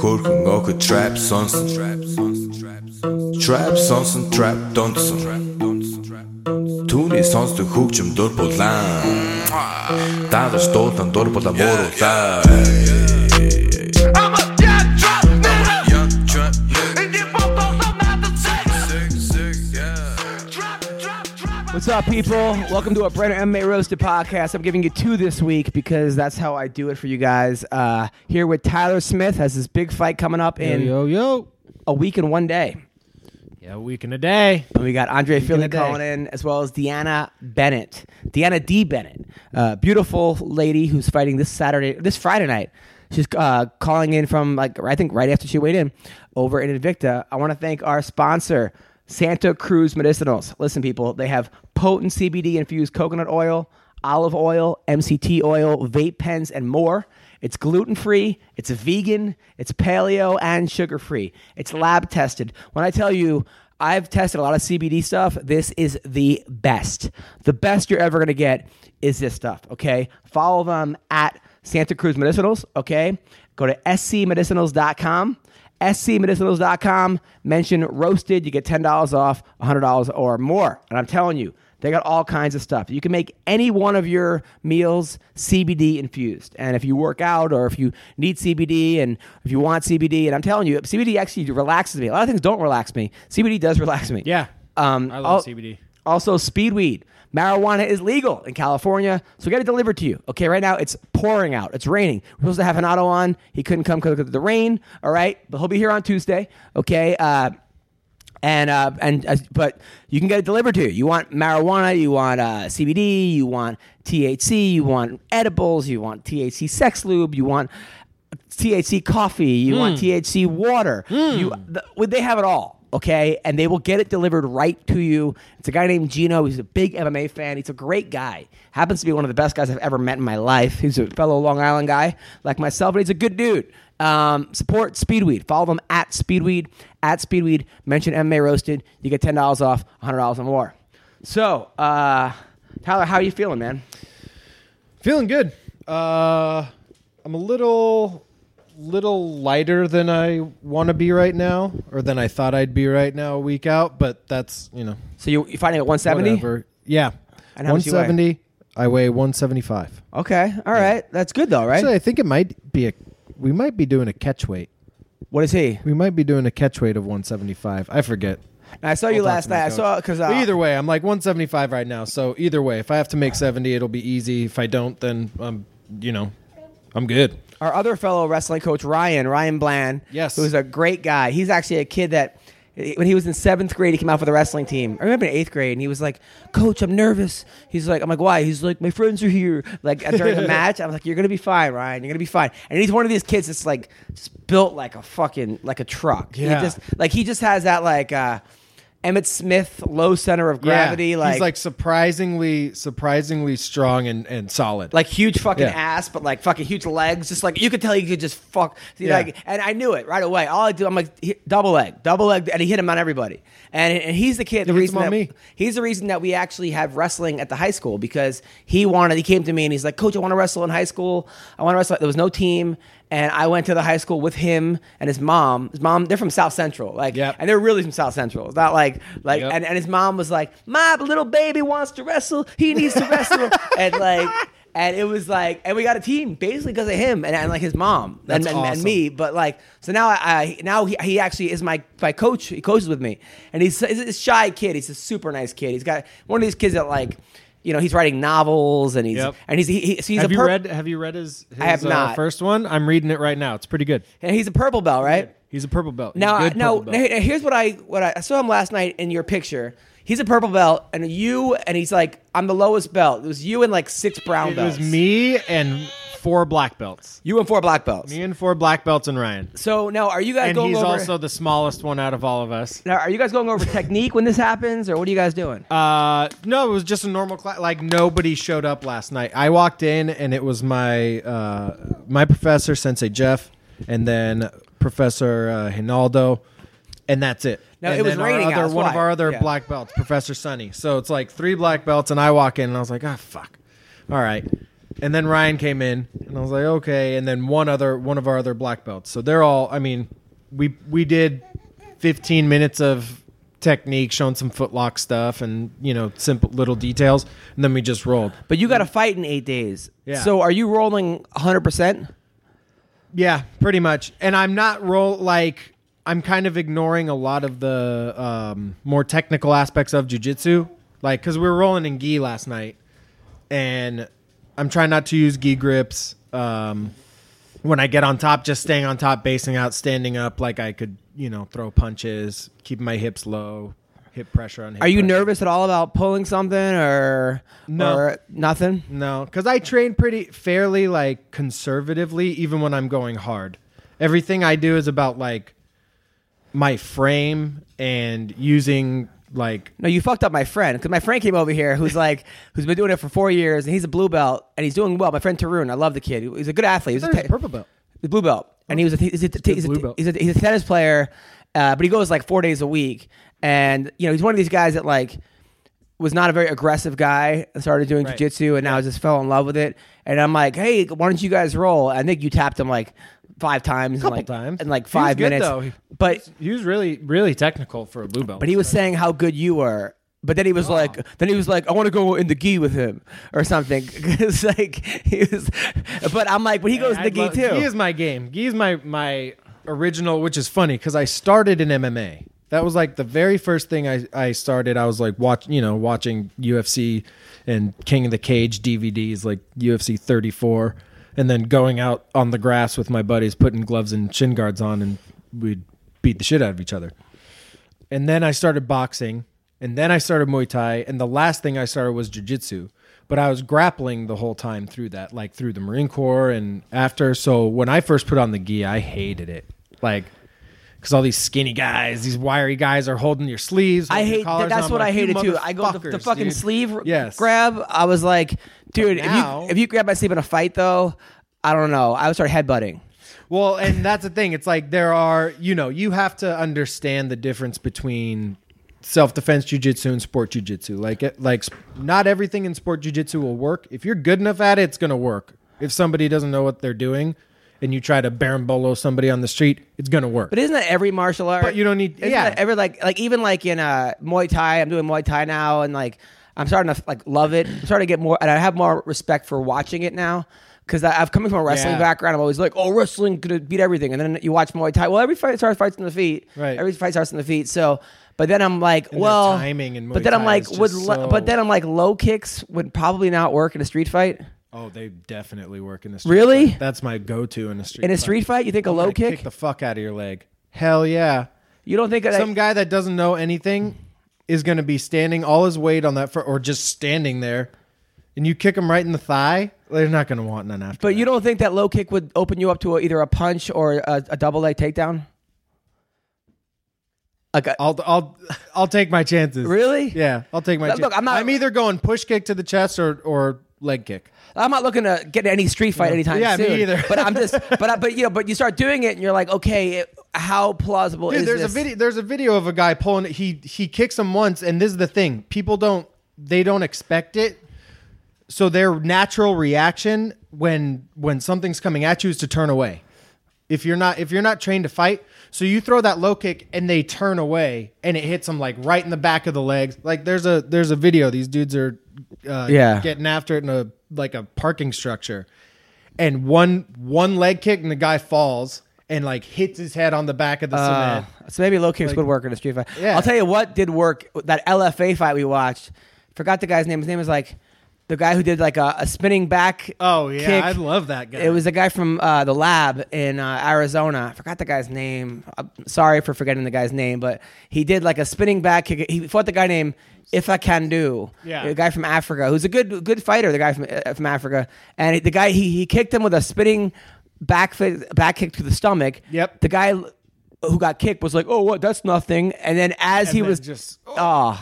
Хөрхөн охид trap сонсон Trap сонсон trap донсон Түүний сонсдог хөгжим дур булаан Дагаж дуулан дур булаа мууруулаа What's up, people? Welcome to a brand new MMA Roasted podcast. I'm giving you two this week because that's how I do it for you guys. Uh, here with Tyler Smith has this big fight coming up in Yo, yo. a week and one day. Yeah, a week and a day. And we got Andre Fili calling in, as well as Deanna Bennett. Deanna D. Bennett, uh, beautiful lady who's fighting this Saturday, this Friday night. She's uh, calling in from, like, I think right after she weighed in over in Invicta. I want to thank our sponsor, Santa Cruz Medicinals. Listen, people, they have potent CBD infused coconut oil, olive oil, MCT oil, vape pens, and more. It's gluten free, it's vegan, it's paleo, and sugar free. It's lab tested. When I tell you, I've tested a lot of CBD stuff. This is the best. The best you're ever to get is this stuff, okay? Follow them at Santa Cruz Medicinals, okay? Go to scmedicinals.com. scmedicinals.com. Mention roasted. You get $10 off, $100 or more. And I'm telling you, they got all kinds of stuff. You can make any one of your meals CBD infused. And if you work out or if you need CBD and if you want CBD, and I'm telling you, CBD actually relaxes me. A lot of things don't relax me. CBD does relax me. Yeah. Um, I love al- CBD. Also, speed weed. Marijuana is legal in California, so get it delivered to you. Okay, right now it's pouring out. It's raining. We're supposed to have Hanato on. He couldn't come because of the rain. All right, but he'll be here on Tuesday. Okay, uh, and uh, and uh, but you can get it delivered to you. You want marijuana, you want uh, CBD, you want THC, you want edibles, you want THC sex lube, you want THC coffee, you want THC water. You the, they have it all. Okay, and they will get it delivered right to you. It's a guy named Gino. He's a big MMA fan. He's a great guy. Happens to be one of the best guys I've ever met in my life. He's a fellow Long Island guy like myself, but he's a good dude. Um, support Speedweed. Follow them at Speedweed. At Speedweed. Mention MMA Roasted. You get ten dollars off, hundred dollars or more. So, uh, Tyler, how are you feeling, man? Feeling good. Uh, I'm a little little lighter than I want to be right now, or than I thought I'd be right now a week out. But that's you know So you you finding at one seventy? Yeah, And how much you weigh? 170. I weigh 175. Okay, all right. That's good though, right? Actually, I think it might be a. We might be doing a catch weight. what is he? We might be doing a catch weight of 175. I forget. I saw you talk last to my night. I coach. saw because uh, But either way, I'm like 175 right now. So either way, if I have to make 70, it'll be easy. If I don't, then I'm, you know, I'm good. Our other fellow wrestling coach Ryan Ryan Bland, Yes. who's a great guy. He's actually a kid that when he was in seventh grade, he came out for the wrestling team. I remember in eighth grade, and he was like, "Coach, I'm nervous." He's like, "I'm like, why?" He's like, "My friends are here." Like during the match, I'm like, "You're gonna be fine, Ryan. You're gonna be fine." And he's one of these kids that's like just built like a fucking like a truck. He Yeah. just like he just has that like uh, Emmitt Smith low center of gravity. Yeah, like he's like surprisingly, surprisingly strong and, and solid. like huge fucking Yeah. ass, but like fucking huge legs. Just like you could tell you could just fuck. See, Yeah. Like, and I knew it right away. All I do, I'm like he- double leg, double leg, and he hit him on everybody. And, and he's the kid. The reason that me. he's the reason that we actually have wrestling at the high school because he wanted. He came to me and he's like, Coach, I want to wrestle in high school. I want to wrestle. There was no team. And I went to the high school with him and his mom. His mom, they're from South Central, like, Yep. and they're really from South Central. It's not like, like, Yep. and, and his mom was like, "My little baby wants to wrestle. He needs to wrestle." and like, and it was like, and we got a team basically because of him and, and like his mom and, and, and me. But like, so now I, I now he, he actually is my my coach. He coaches with me, and he's, he's a shy kid. He's a super nice kid. He's got one of these kids that like, you know, he's writing novels and he's Yep. and he's he, he's have a you read? Have you read his? his I have uh, not. first one. I'm reading it right now. It's pretty good. and he's a purple belt, right? He's a purple belt. He's Now, a good now, belt. now, here's what I what I, I saw him last night in your picture. He's a purple belt, and you and he's like, I'm the lowest belt. It was you and like six brown belts. It belts. was me and four black belts. You and four black belts. Me and four black belts and Ryan. So now, are you guys And going he's over? also the smallest one out of all of us. now, are you guys going over technique when this happens, or what are you guys doing? Uh, no, it was just a normal class. Like nobody showed up last night. I walked in and it was my uh, my professor, Sensei Jeff, and then Professor uh, Hinaldo, and that's it. Now, And it was raining other- one of our other Yeah. black belts, Professor Sunny. So it's like three black belts, and I walk in and I was like, ah, fuck. All right. And then Ryan came in, and I was like, okay. And then one other, one of our other black belts. So they're all. I mean, we we did 15 minutes of technique, showing some footlock stuff, and you know, simple little details, and then we just rolled. But you got to fight in eight days. Yeah. So are you rolling 100? percent Yeah, pretty much. And I'm not roll like I'm kind of ignoring a lot of the um, more technical aspects of jujitsu, like because we were rolling in gi last night, and I'm trying not to use gi grips. Um, when I get on top, just staying on top, basing out, standing up, like I could, you know, throw punches, keeping my hips low, hip pressure on. Hip Are you pressure. nervous at all about pulling something or No. or nothing? No, because I train pretty fairly like conservatively, even when I'm going hard. Everything I do is about like my frame and using like No, you fucked up my friend because my friend came over here who's like who's been doing it for four years and he's a blue belt and he's doing well. My friend Tarun, I love the kid. He's a good athlete. He's a There's te- purple belt. He's a blue belt, and he was a, he's a, he's a, he's a, he's a tennis player, uh, but he goes like four days a week, and you know he's one of these guys that like was not a very aggressive guy and started doing Right. jujitsu, and now just fell in love with it. And I'm like, hey, why don't you guys roll? I think you tapped him like five times, in Couple like, times. in like He five good, minutes. though. But He was really really technical for a blue belt. but he was saying how good you were. But then he was like, then he was like, I want to go in the gi with him or something. It's like he was, but I'm like, but he goes in the gi too. Gi is my game. Gi is my my original, which is funny because I started in MMA. That was like the very first thing I, I started. I was like watch you know watching UFC and King of the Cage DVDs like UFC 34, and then going out on the grass with my buddies, putting gloves and shin guards on, and we'd beat the shit out of each other. And then I started boxing, and then I started Muay Thai, and the last thing I started was Jiu-Jitsu. But I was grappling the whole time through that, like through the Marine Corps and after. So when I first put on the gi, I hated it, like because all these skinny guys, these wiry guys, are holding your sleeves. I hate collars that's on. what I'm I hated too. I go the, the fucking dude." sleeve Yes. grab. I was like, dude, if you if you grab my sleeve in a fight though, I don't know. I would start headbutting. Well, and that's the thing. It's like there are, you know, you have to understand the difference between self-defense jiu-jitsu and sport jiu-jitsu. Like it, like not everything in sport jiu-jitsu will work. If you're good enough at it, it's going to work. If somebody doesn't know what they're doing and you try to bolo somebody on the street, it's to work. But isn't that every martial art? But you don't need- Isn't yeah. every like like even like in uh Muay Thai, I'm doing Muay Thai now, and like I'm starting to like love it. I'm starting to get more, and I have more respect for watching it now. Because I've coming from a wrestling Yeah. background, I'm always like, "Oh, wrestling gonna beat everything," and then you watch Muay Thai. Well, every fight starts fights in the feet. Right. Every fight starts in the feet. So, but then I'm like, And well, timing in Muay but then I'm like, would so- but then I'm like, low kicks would probably not work in a street fight. Oh, they definitely work in the street Really? fight. That's my go-to in a street In a street fight, you think a I'm low kick? kick the fuck out of your leg. Hell yeah. you don't think that some guy that doesn't know anything is going to be standing all his weight on that fr- or just standing there and you kick him right in the thigh they're not going to want none after But you don't think that low kick would open you up to a, either a punch or a, a double leg takedown? Like a, I'll, I'll, I'll take my chances. Really? Yeah, I'll take my Look, chances. I'm not- I'm either going push kick to the chest or, or leg kick. I'm not looking to get in any street fight anytime Yeah, me either. but I'm just, but I, but you know, but you start doing it and you're like, okay, it, how plausible Dude, is there's this? a video. There's a video of a guy pulling. He he kicks him once, and this is the thing: people don't they don't expect it. So their natural reaction when when something's coming at you is to turn away. If you're not if you're not trained to fight, so you throw that low kick and they turn away, and it hits them like right in the back of the legs. Like there's a there's a video. These dudes are uh, Yeah. getting after it in a like a parking structure, and one one leg kick and the guy falls and like hits his head on the back of the Uh, cement. so maybe low kicks Like- would work in a street fight. Yeah. I'll tell you what did work. That LFA fight we watched. Forgot the guy's name. His name was like the guy who did like a, a spinning back. Oh yeah, kick. I love that guy. It was a guy from uh, the lab in uh, Arizona. I forgot the guy's name. I'm sorry for forgetting the guy's name, but he did like a spinning back kick. He fought the guy named If I Can Do. Yeah. a guy from Africa who's a good good fighter. The guy from uh, from Africa, and the guy he he kicked him with a spinning back back kick to the stomach. Yep. The guy who got kicked was like, "Oh, what? That's nothing." And then as And he then was just oh.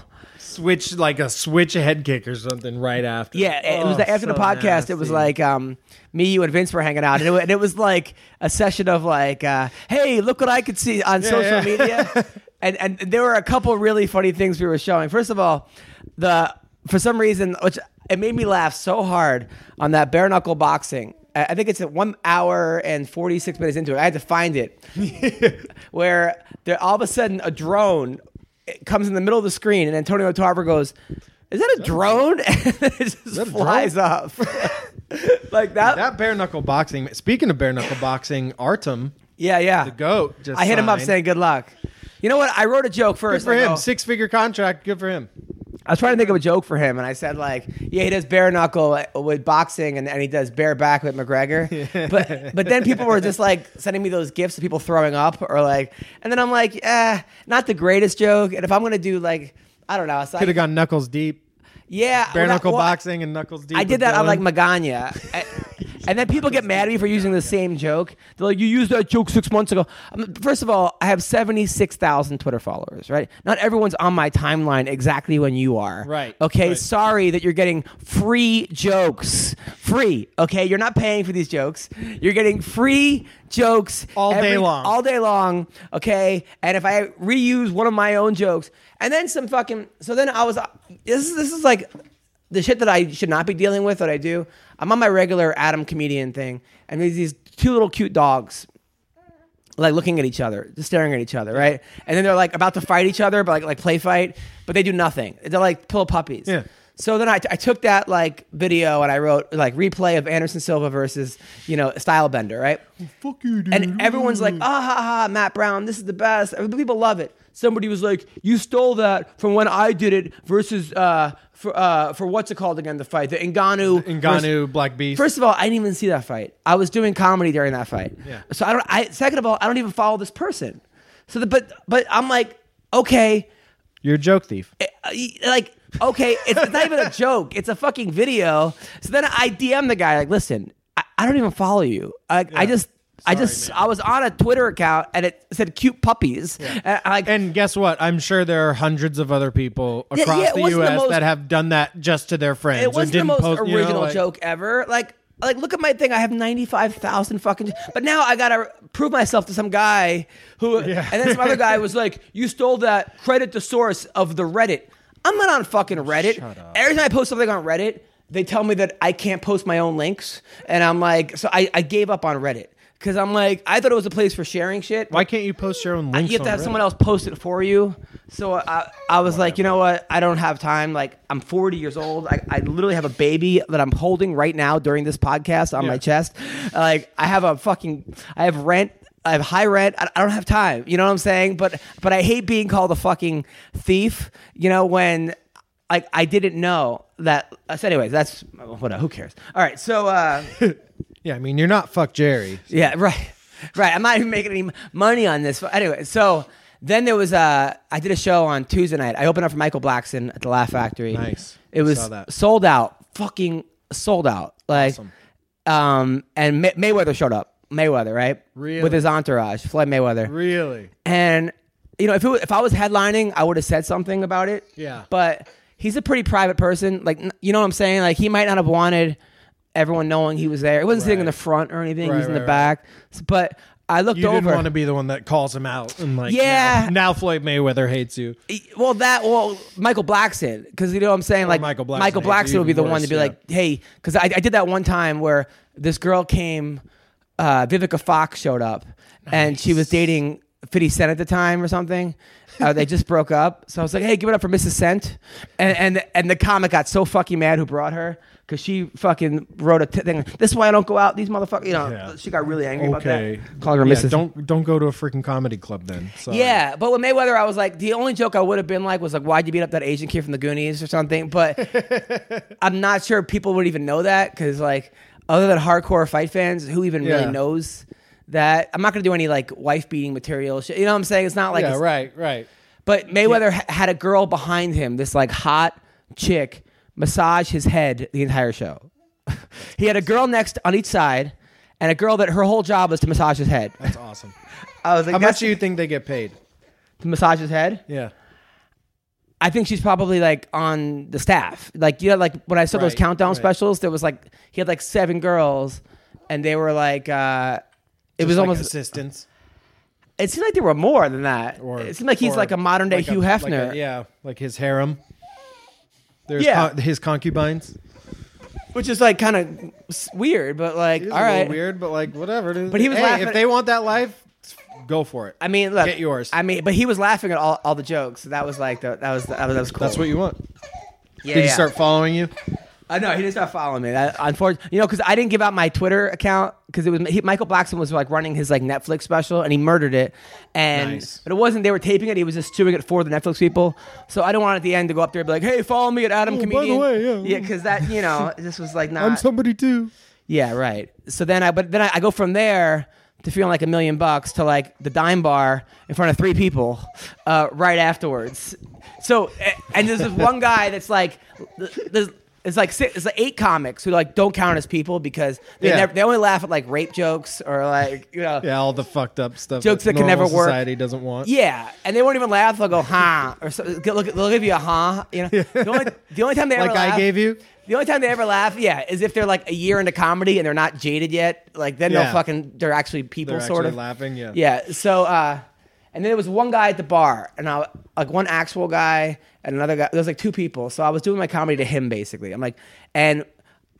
Switch like a switch head kick or something right after. Yeah, it was Oh, the, after the so podcast. It was like um, me, you, and Vince were hanging out, and it, and it was like a session of like, uh, "Hey, look what I could see on social yeah. media," and and there were a couple really funny things we were showing. First of all, the for some reason, which it made me laugh so hard on that bare knuckle boxing. I I think it's at one hour and forty six minutes into it. I had to find it, where there all of a sudden a drone it comes in the middle of the screen, and Antonio Tarver goes. Is that a drone? And it just flies off. like that. that bare knuckle boxing. Speaking of bare knuckle boxing, Artem, yeah, yeah. the goat, just I hit him up signed. saying good luck. You know what? I wrote a joke Good first. for I him. go- Six figure contract. Good for him. I was trying to think of a joke for him, and I said like, yeah, he does bare knuckle with boxing, and, and he does bare back with McGregor. but but then people were just like sending me those gifts of people throwing up, or like, and then I'm like, eh, not the greatest joke. And if I'm gonna do like, I don't know, Could have gone knuckles deep. yeah, Bare well, knuckle well, boxing and knuckles deep. I did that that on like Dylan. Magana. And then people get mad at me for using the same joke. They're like, you used that joke six months ago. Um, First of all, I have 76,000 Twitter followers, right? Not everyone's on my timeline exactly when you are. Right, Okay. right. Sorry that you're getting free jokes. Free. Okay. You're not paying for these jokes. You're getting free jokes All day long. All day long. Okay. And if I reuse one of my own jokes and then some fucking, so then I was, this is, this is like, the shit that I should not be dealing with that I do. I'm on my regular Adam comedian thing, and there's these two little cute dogs, like looking at each other, just staring at each other, right? And then they're like about to fight each other, but like like play fight, but they do nothing. They're like pillow puppies. Yeah. So then I, I took that like video and I wrote like replay of Anderson Silva versus you know Stylebender, right? Fuck you, dude. And everyone's like, ah ha ha, Matt Brown, this is the best. People love it. Somebody was like, you stole that from when I did it versus uh, for uh, for what's it called again? The fight, the Ngannou. versus- Black Beast. First of all, I didn't even see that fight. I was doing comedy during that fight. Yeah. So I don't. I second of all, I don't even follow this person. So the, but but I'm like, okay, You're a joke thief. uh, like okay, it's not even a joke. It's a fucking video. So then I DM the guy like, listen, I, I don't even follow you. I, I just. I just I was on a Twitter account and it said cute puppies. And uh, I, And guess what? I'm sure there are hundreds of other people across yeah, the wasn't the U.S. most- that have done that just to their friends. it wasn't the most post, you know, original like- joke ever. Like like look at my thing. I have ninety five thousand fucking. But now I gotta prove myself to some guy who. And then some other guy was like, "You stole that. Credit the source of the Reddit." I'm not on fucking Reddit. Every time I post something on Reddit, they tell me that I can't post my own links, and I'm like, so I, I gave up on Reddit because I'm like, I thought it was a place for sharing shit. Why can't you post your own links? You have to have someone else post it for you. So I, I was like, you know what? I don't have time. Like, I'm 40 years old. I, I literally have a baby that I'm holding right now during this podcast on my chest. Like, I have a fucking, I have rent. I have high rent. I, I don't have time. You know what I'm saying? But, but I hate being called a fucking thief. You know when. Like I didn't know that. So, anyways, that's whatever. Who cares? All right. So, uh, Yeah, I mean, you're not fuck Jerry. yeah, right, right. I'm not even making any money on this. Anyway, so then there was a. I did a show on Tuesday night. I opened up for Michael Blackson at the Laugh Factory. Nice. It was that. sold out, fucking sold out. Like, Awesome. um, and May- Mayweather showed up. Mayweather, right? Really? With his entourage, Floyd Mayweather. Really? And you know, if it if I was headlining, I would have said something about it. Yeah. But he's a pretty private person. Like, you know what I'm saying? Like, he might not have wanted everyone knowing he was there. He wasn't sitting in the Right. front or anything. he Right, was in the right, back. S- But I looked over. You didn't want to be the one that calls him out and like, Yeah. now, now Floyd Mayweather hates you. Well, that well, Michael Blackson, because you know what I'm saying. Like Michael Blackson Michael hates Blackson would be the one to worse, be yeah. like, hey, because I, I did that one time where this girl came, uh, Vivica Fox showed up, and she was dating 50 Cent at the time or something. Uh, they just broke up, so I was like, hey, give it up for Mrs. Cent, and and and the comic got so fucking mad who brought her. Because she fucking wrote a t- thing. This is why I don't go out. These motherfuckers, you know, Yeah. she got really angry Okay. about that. Calling her Yeah, Mrs. don't don't go to a freaking comedy club then. Sorry. Yeah, but with Mayweather, I was like, the only joke I would have been like was like, why'd you beat up that Asian kid from the Goonies or something? But I'm not sure people would even know that because like, other than hardcore fight fans, who even Yeah. really knows that? I'm not gonna do any like wife beating material. Shit. You know what I'm saying? It's not like. yeah, right, right. But Mayweather ha- had a girl behind him, this like hot chick, massage his head the entire show. he had a girl next on each side, and a girl that her whole job was to massage his head. That's awesome. I was like, How that's- much do you think they get paid? to massage his head? Yeah. I think she's probably like on the staff. Like you know, like when I saw those Right, countdown right. specials, there was like he had like seven girls, and they were like, uh, it was Just like almost. assistants. it seemed like there were more than that. Or it seemed like he's or like a modern day like Hugh like Hefner, a- yeah, like his harem. There's Yeah. con- his concubines. which is like kind of weird, but like, all a little right. weird, but like whatever. Dude. But he was hey, laughing- if they want that life, go for it. I mean, look, Get yours. I mean, but he was laughing at all, all the jokes. So that was like the, that was that was, that was cool. That's what you want. Yeah, Did he yeah. start following you? I know he didn't start following me. That, unfortunately, you know, because I didn't give out my Twitter account because it was he, Michael Blackson was like running his like Netflix special and he murdered it. And Nice. but it wasn't they were taping it. He was just doing it for the Netflix people. So I don't want at the end to go up there and be like, "Hey, follow me at Adam Oh, by the way, yeah. yeah, because that you know this was like not. I'm somebody too. Yeah, right. So then I, but then I, I go from there to feeling like a million bucks to like the dime bar in front of three people uh, right afterwards. So and there's this one guy that's like, there's. It's like six, it's like eight comics who like don't count as people because they Yeah. never they only laugh at like rape jokes or like you know Yeah, all the fucked up stuff. Jokes that can normal never work. Society doesn't want. yeah, and they won't even laugh. They'll go huh or so, they'll, look, they'll give you a huh. You know, the only the only time they like ever laugh, I gave you. the only time they ever laugh, yeah, is if they're like a year into comedy and they're not jaded yet. Like then Yeah. they'll fucking they're actually people They're sort actually of laughing. Yeah. Yeah. So uh and then there was one guy at the bar and I like one actual guy and another guy there was like two people. So I was doing my comedy to him basically. I'm like and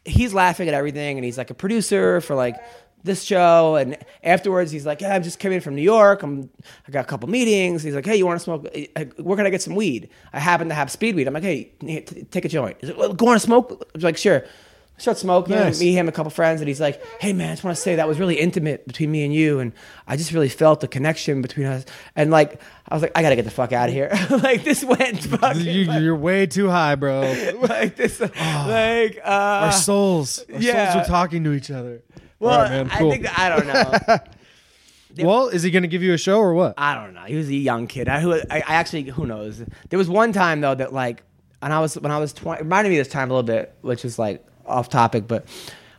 he's laughing at everything and he's like a producer for like this show. And afterwards he's like yeah i'm just coming from new york. I'm i got a couple meetings. He's like hey you want to smoke Uh, where can i get some weed? I happen to have speed weed. I'm like hey t- take a joint. He's like well, go on smoke. I'm like sure start smoking Nice. me him a couple friends and he's like hey man i just want to say that was really intimate between me and you and i just really felt the connection between us and like i was like i gotta get the fuck out of here like this went fucking You, you're way too high, bro. like this like uh Our souls, our yeah. souls are talking to each other. well right, man, cool. i think i don't know well, is he going to give you a show or what? I don't know. He was a young kid. I, who, I, I actually, who knows? There was one time though that like, and I was when I was twenty. It reminded me of this time a little bit, which is like off topic, but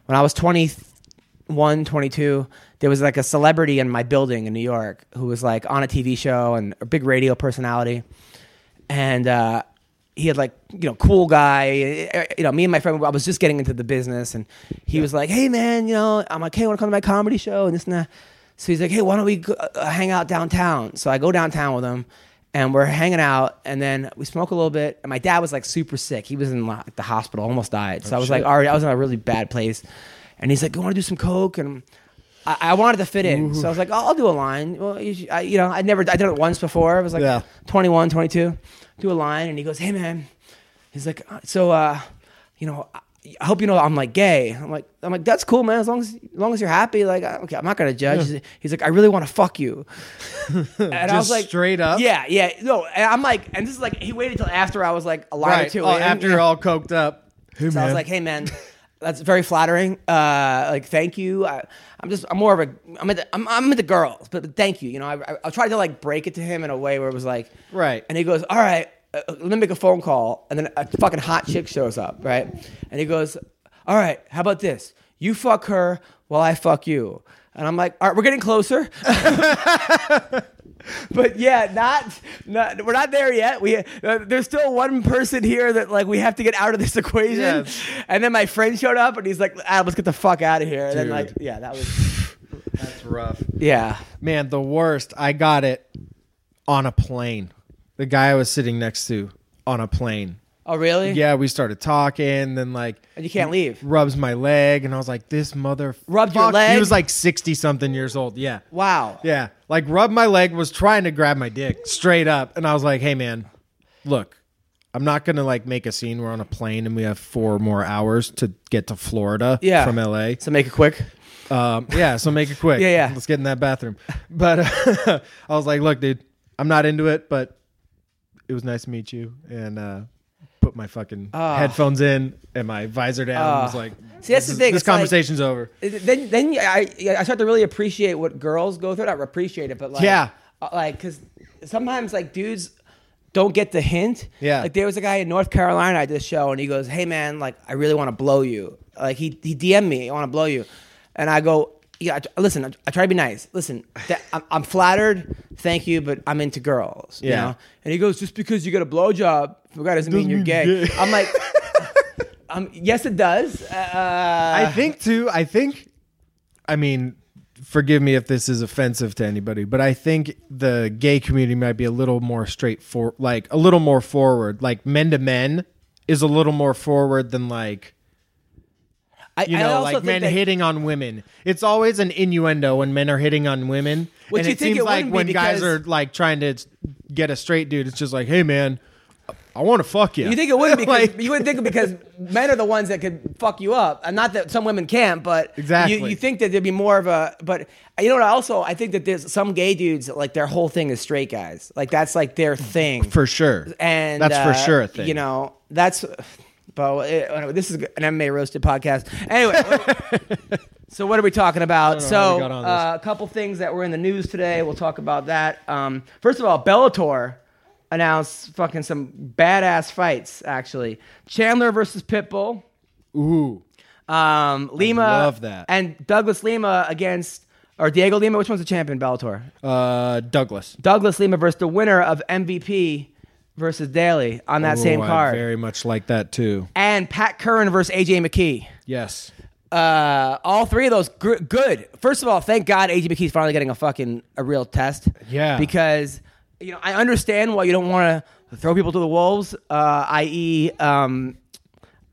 when I was 21, 22, there was like a celebrity in my building in New York who was like on a TV show and a big radio personality, and uh, he had like you know cool guy. uh, You know, me and my friend, I was just getting into the business, and he was like, "Hey man, you know," I'm like, "Hey, want to come to my comedy show?" And this and that. So he's like, "Hey, why don't we go, uh, hang out downtown?" So I go downtown with him, and we're hanging out, and then we smoke a little bit. And my dad was like super sick; he was in like, the hospital, almost died. So I was like, "All right," I was in a really bad place, and he's like, "You want to do some coke?" And I, I wanted to fit in, so I was like, "Oh, I'll do a line." Well, you, I, you know, I never, I did it once before. I was like Yeah. 21, 22, do a line, and he goes, "Hey, man," he's like, "Uh, "So, uh, you know." I hope you know I'm like gay. I'm like I'm like that's cool, man. As long as as long as you're happy, like I- okay, I'm not gonna judge. He's- He's like I really want to fuck you, and I was like straight up? Yeah, yeah. No, and I'm like, and this is like he waited till after I was like a line or right. two. Oh, in. after you're all coked up. Hey, So I was like, "Hey, man, that's very flattering. Uh, like, thank you. I, I'm just, I'm more of a, I'm into, I'm, I'm into girls, but, but thank you. You know, I, I, I tried to like break it to him in a way where it was like, Right. And he goes, "All right, uh, let me make a phone call." And then a fucking hot chick shows up, right? And he goes, "All right, how about this? You fuck her while I fuck you." And I'm like, "All right, we're getting closer." but yeah, not, not we're not there yet. We uh, there's still one person here that like we have to get out of this equation. Yes. And then my friend showed up and he's like, ah, "Let's get the fuck out of here." And then like, yeah, that was That's rough. yeah. Man, the worst. I got it on a plane. The guy I was sitting next to on a plane. Oh really? Yeah, we started talking. Then like And you can't leave. rubs my leg, and I was like, "This mother Rubbed your leg? He was like sixty something years old. Yeah, Wow. yeah. Like rubbed my leg, was trying to grab my dick straight up, and I was like, "Hey man, look, I'm not gonna like make a scene. We're on a plane and we have four more hours to get to Florida Yeah. from LA. So make it quick. Um, yeah, so make it quick. Yeah, yeah. Let's get in that bathroom. But I was like, look, dude, I'm not into it, but it was nice to meet you. And uh, put my fucking Ah. headphones in and my visor down. I was like, See, that's this the thing, This it's like- conversation's over. then then I I start to really appreciate what girls go through. Not appreciate it, but like Yeah. uh, like because sometimes like dudes don't get the hint. Yeah. like there was a guy in North Carolina I did a show, and he goes, "Hey man, like I really want to blow you." Like he he DM'd me, "I want to blow you," and I go. Yeah, I- listen. I, I try to be nice. Listen, that, I'm, I'm flattered. Thank you, but I'm into girls. You Yeah. know. And he goes, just because you get a blowjob, for God doesn't mean you're gay. I'm like, um, yes, it does. Uh, I think too. I think. I mean, forgive me if this is offensive to anybody, but I think the gay community might be a little more straightforward, like a little more forward. Like men to men is a little more forward than like I, you know, like men that- hitting on women. It's always an innuendo when men are hitting on women. Which and you it think seems it like when guys are like trying to get a straight dude, it's just like, hey man, I want to fuck you. You think it wouldn't because Like- you wouldn't think it because men are the ones that could fuck you up, and not that some women can't, but Exactly. You, you think that there'd be more of a, but you know what? Also, I think that there's some gay dudes that, like their whole thing is straight guys, like that's like their thing for sure. and that's for uh, sure a thing. You know, that's. But anyway, this is an MMA roasted podcast. Anyway, so what are we talking about? So we got on this. uh, a couple things that were in the news today. We'll talk about that. Um, first of all, Bellator announced fucking some badass fights. Actually, Chandler versus Pitbull. Ooh, Um, Lima love that. and Douglas Lima against or Diego Lima. Which one's the champion? Bellator. uh, Douglas. Douglas Lima versus the winner of MVP versus Daley on that same Ooh, I card. very much like that too. and Pat Curran versus AJ McKee. Yes. Uh, all three of those gr- good. First of all, thank God AJ McKee's finally getting a fucking a real test. Yeah. because you know I understand why you don't want to throw people to the wolves, uh, i.e. Um,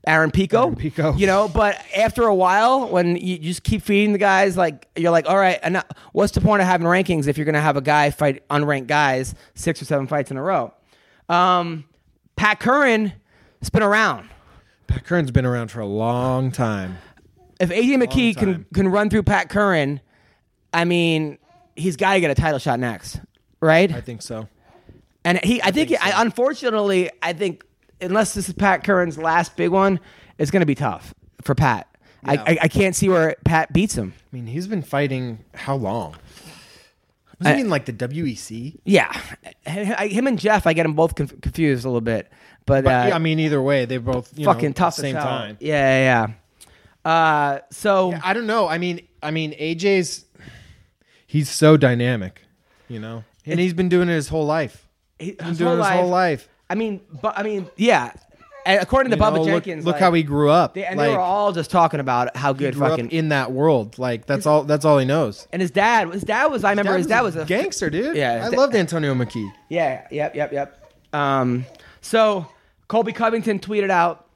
Aaron Pico. Aaron Pico. You know, but after a while, when you just keep feeding the guys, like you're like, all right, now- what's the point of having rankings if you're going to have a guy fight unranked guys six or seven fights in a row? Um, Pat Curran has been around. Pat Curran's been around for a long time. if AJ McKee can time. can run through Pat Curran, I mean, he's got to get a title shot next, right? I think so. and he, I, think, think so. I, unfortunately, I think unless this is Pat Curran's last big one, it's going to be tough for Pat. I, I, I can't see where Pat beats him. I mean, he's been fighting how long? Was I- he in like the WEC? Yeah, I- him and Jeff, I get them both conf- confused a little bit, but, But, uh, yeah, I mean, either way, they both you fucking know, tough Same time. Yeah, yeah. yeah. Uh, so I don't know. I mean, I mean, AJ's he's so dynamic, you know, and he's been doing it his whole life. he, He's been doing it his whole life. I mean, but I mean, yeah. And according to You Bubba know, look, Jenkins, look like, how he grew up. They, and like, they were all just talking about how good fucking. in that world. Like that's all. That's all he knows. and his dad, his dad was. I remember his dad was a gangster, dude. Yeah, I da- loved Antonio McKee. Yeah, yep, yep, yep. Um, so Colby Covington tweeted out,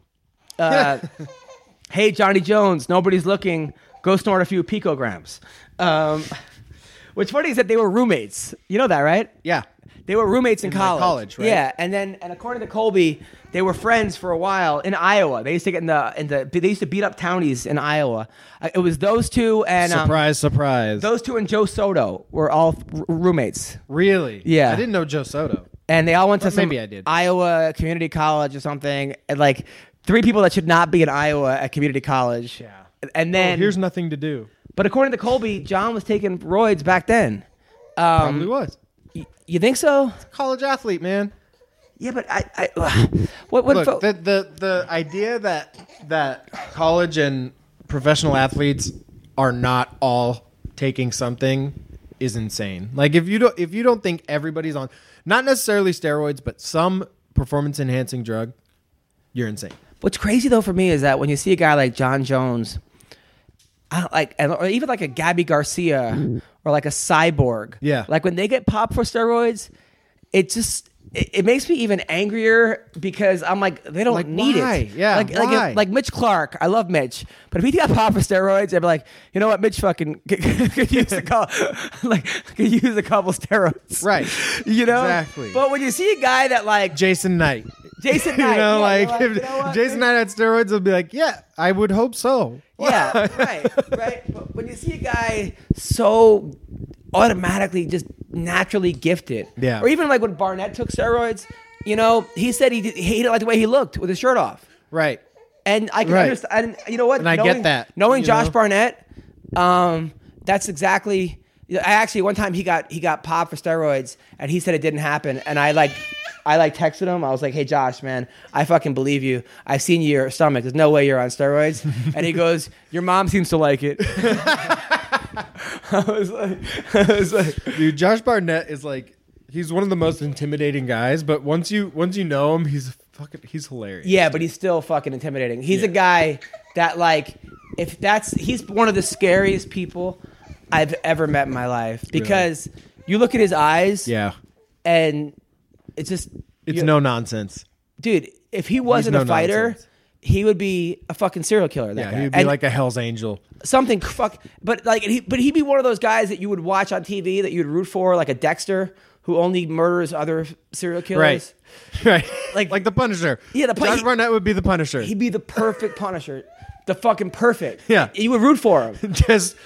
uh, "Hey Johnny Jones, nobody's looking. Go snort a few picograms." Um, what's funny is that they were roommates. You know that, right? Yeah, They were roommates in, In, college. college, right? Yeah, and then and according to Colby, they were friends for a while in Iowa. They used to get in the in the they used to beat up townies in Iowa. Uh, It was those two and um, surprise, surprise. those two and Joe Soto were all r- roommates, really? Yeah. I didn't know Joe Soto. and they all went to some maybe I did. Iowa Community College or something. And like three people that should not be in Iowa at community college. Yeah. And then oh, here's nothing to do. but according to Colby, Jon was taking roids back then. Um, Probably was y- you think so? college athlete, man. Yeah, but I, I what what Look, fo- the, the the idea that that college and professional athletes are not all taking something is insane. Like if you don't if you don't think everybody's on not necessarily steroids, but some performance enhancing drug, you're insane. What's crazy though for me is that when you see a guy like Jon Jones, I don't like, and- or even like a Gabi Garcia or like a Cyborg, Yeah. like when they get popped for steroids, it just it, it makes me even angrier because I'm like they don't Like, need why? it. Yeah, like like, why? if- like Mitch Clark, I love Mitch, but if he got popped steroids, I'd be like, you know what, Mitch fucking could, could use a couple, like could use a couple steroids, Right. You know, Exactly. But when you see a guy that like Jason Knight. Jason you Knight, know, yeah, like, like, if you know? Jason Knight had steroids, would be like, yeah, I would hope so. Yeah, right, right. But when you see a guy so automatically just naturally gifted, Yeah. or even like when Barnett took steroids, you know, he said he, did, he didn't like the way he looked with his shirt off. Right. And I can Right. understand. And you know what? And I get that, Knowing you Josh know? Barnett, um, that's exactly. I actually one time he got he got popped for steroids, and he said it didn't happen. And I like, I like texted him. I was like, "Hey Josh, man, I fucking believe you. I've seen your stomach. There's no way you're on steroids." and he goes, "Your mom seems to like it." I was like, I was like, Dude, Josh Barnett is like he's one of the most intimidating guys, but once you once you know him, he's fucking he's hilarious. Yeah, but he's still fucking intimidating. He's a guy that like if that's he's one of the scariest people I've ever met in my life because you look at his eyes Yeah. and it's just It's you- no nonsense. dude, if he wasn't no a fighter, nonsense. He would be a fucking serial killer. That Yeah, guy. he'd be And like a Hell's Angel. something fuck but like he but he'd be one of those guys that you would watch on TV that you'd root for, like a Dexter who only murders other serial killers. Right. Right. Like- Like the Punisher. Yeah, the Pu- Josh Barnett would be the Punisher. He'd be the perfect Punisher. The fucking perfect. Yeah. You would root for him. just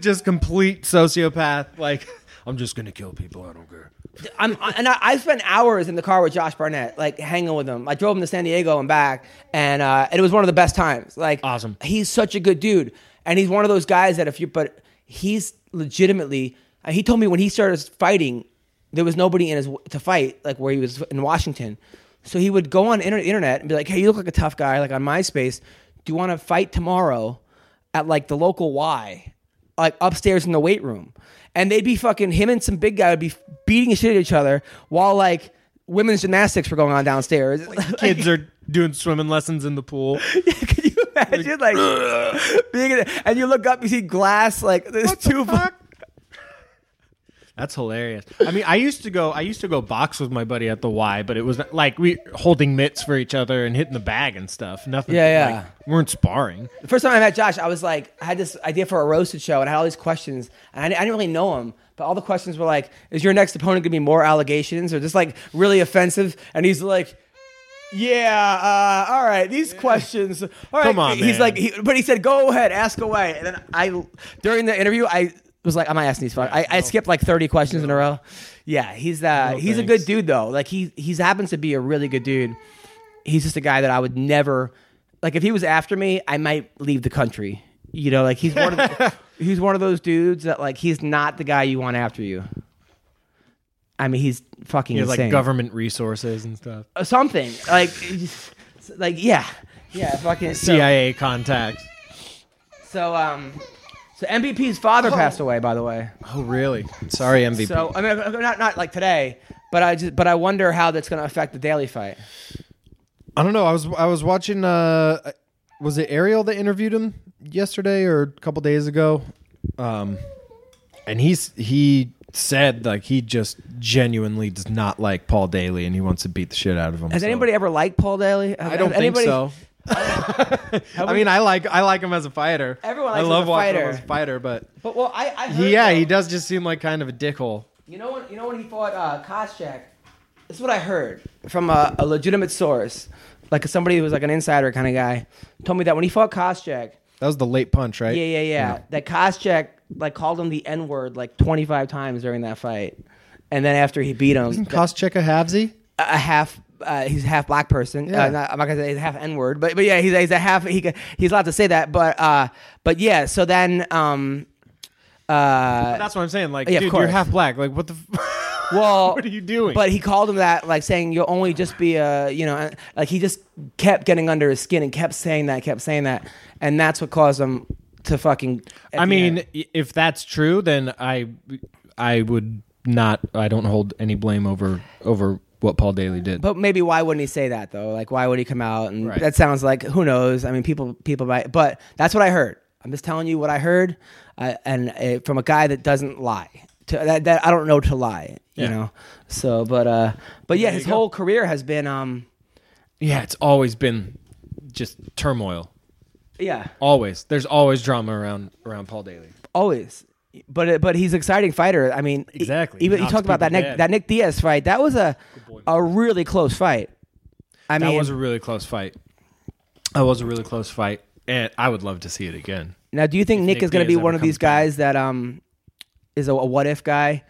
just complete sociopath. Like I'm just gonna kill people. I don't care. I'm, and I, I spent hours in the car with Josh Barnett, like hanging with him. I drove him to San Diego and back, and uh, and it was one of the best times. Like, Awesome. He's such a good dude, and he's one of those guys that if you, but he's legitimately. uh, He told me when he started fighting, there was nobody in his to fight, like where he was in Washington. So he would go on inter- internet and be like, "Hey, you look like a tough guy." Like on MySpace, do you want to fight tomorrow at like the local Y, like upstairs in the weight room? And they'd be fucking him and some big guy would be beating the shit at each other while like women's gymnastics were going on downstairs. Kids are doing swimming lessons in the pool. Can you imagine like being in, and you look up, you see glass like there's two. That's hilarious. I mean, I used to go. I used to go box with my buddy at the Y, but it was like we holding mitts for each other and hitting the bag and stuff. Nothing. Yeah, yeah. like, we weren't sparring. The first time I met Josh, I was like, I had this idea for a roasted show, and I had all these questions, and I, I didn't really know him. But all the questions were like, "Is your next opponent gonna be more allegations, or just like really offensive?" And he's like, "Yeah, uh, all right, these questions. All right." Come on, He's man. like, he, but he said, "Go ahead, ask away." And then I, during the interview, I was like, "I'm not asking these." fuck- I, I skipped like 30 questions in a row. Yeah, he's uh, he's a good thanks. dude though. Like he he's happens to be a really good dude. He's just a guy that I would never like if he was after me, I might leave the country. You know, like he's one of the, he's one of those dudes that like he's not the guy you want after you. I mean, he's fucking He has insane. like government resources and stuff. Uh, something like like yeah, yeah, fucking so, CIA contacts. So um, so MVP's father passed away, by the way. Oh, really? Sorry, MVP. So I mean, not not like today, but I just but I wonder how that's going to affect the Daley fight. I don't know. I was I was watching. Uh, was it Ariel that interviewed him yesterday or a couple days ago? Um, and he's he said like he just genuinely does not like Paul Daley and he wants to beat the shit out of him. Has so- anybody ever liked Paul Daley? I don't think so. I mean, I like I like him as a fighter. Everyone I likes him love as a watching him fighter. as a fighter, but But well, I, I heard, he, yeah, though- he does just seem like kind of a dickhole. You know when you know when he fought uh, Koscheck. This is what I heard from a, a legitimate source, like somebody who was like an insider kind of guy, told me that when he fought Koscheck, That was the late punch, right? yeah, yeah, yeah, that Koscheck like called him the N word like 25 times during that fight, and then after he beat him, Koscheck a halvesy? a a half. Uh, he's a half black person. Yeah. Uh, not, I'm not gonna say he's a half N word, but but yeah, he's, he's a half. He ca- he's allowed to say that, but uh, but yeah. So then, um, uh, That's what I'm saying. Like, Yeah, dude, you're half black. Like, what the? F- well, what are you doing? But he called him that, like saying you'll only just be a, you know, uh, like he just kept getting under his skin and kept saying that, kept saying that, and that's what caused him to fucking. I mean, end. if that's true, then I, I would not. I don't hold any blame over over what Paul Daley did. but maybe why wouldn't he say that though? Like, why would he come out and Right. that sounds like who knows? I mean, people, people might, but that's what I heard. I'm just telling you what I heard, uh, and uh, from a guy that doesn't lie. To, that, that I don't know to lie, you Yeah. know. So, but uh, but yeah, There his whole career has been um, yeah, it's always been just turmoil. yeah, Always, there's always drama around around Paul Daley. always. But uh, but he's an exciting fighter. I mean, Exactly. Even you Knocks talked about that Nick dead. that Nick Diaz fight. That was a a really close fight. I that mean, was a really close fight. That was a really close fight, and I would love to see it again. now do you think Nick, Nick is going to be one of these comes back. guys that um is a, a what if guy?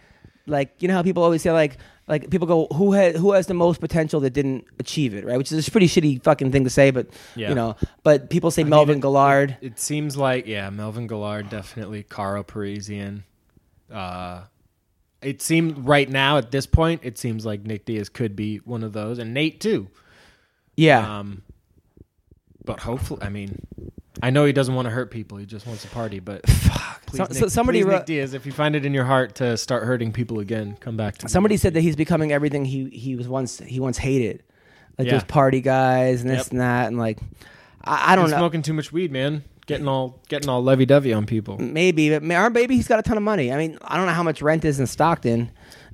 Like you know how people always say like like people go who has who has the most potential that didn't achieve it, right? Which is a pretty shitty fucking thing to say, but Yeah. you know, but people say Melvin it- Guillard. It seems like yeah, Melvin Guillard definitely, Karo Parisyan. Uh, it seemed right now at this point, it seems like Nick Diaz could be one of those, and Nate too. yeah. Um, but hopefully, I mean, I know he doesn't want to hurt people; he just wants to party. But please, So- Nick, so somebody please, wrote- Nick Diaz, if you find it in your heart to start hurting people again, come back to me. Somebody said that he's becoming everything he he was once he once hated, like Yeah. those party guys and this Yep. and that, and like I, I don't He's know. smoking too much weed, man. Getting all getting all lovey dovey on people. Maybe, but our baby, he's got a ton of money. I mean, I don't know how much rent is in Stockton.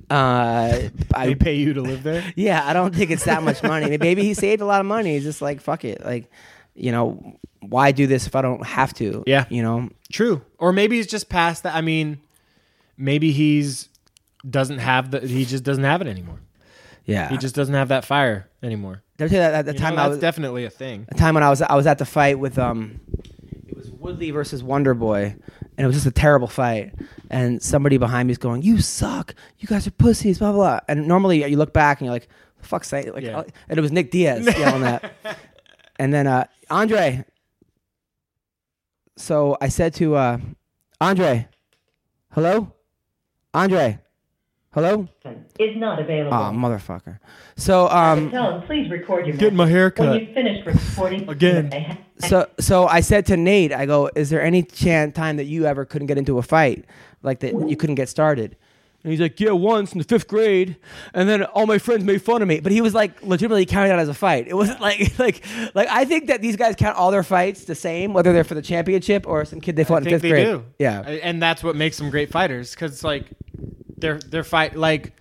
Uh, They I, pay you to live there. yeah, I don't think it's that much money. Maybe he saved a lot of money. He's just like, fuck it, like, you know, why do this if I don't have to? Yeah. you know, True. Or maybe he's just past that. I mean, maybe he's doesn't have the he just doesn't have it anymore. yeah. He just doesn't have that fire anymore. Did I tell you that at the You know, I that's was definitely a thing. A time when I was I was at the fight with um it was Woodley versus Wonder Boy and it was just a terrible fight and somebody behind me is going you suck you guys are pussies blah blah, blah. and normally you look back and you're like fuck's sake like Yeah. and it was Nick Diaz yelling that and then uh Andre so I said to uh Andre hello Andre hello is not available. oh motherfucker so um Tell please record your Getting my message. hair cut. When you finish recording, Again. so so I said to Nate, I go, is there any chance time that you ever couldn't get into a fight, like that you couldn't get started? And he's like, yeah, once in the fifth grade, and then all my friends made fun of me. But he was like legitimately counting that as a fight. It wasn't like like like I think that these guys count all their fights the same, whether they're for the championship or some kid they fought I in think fifth they grade. do. Yeah, and that's what makes them great fighters because like they're they're fight like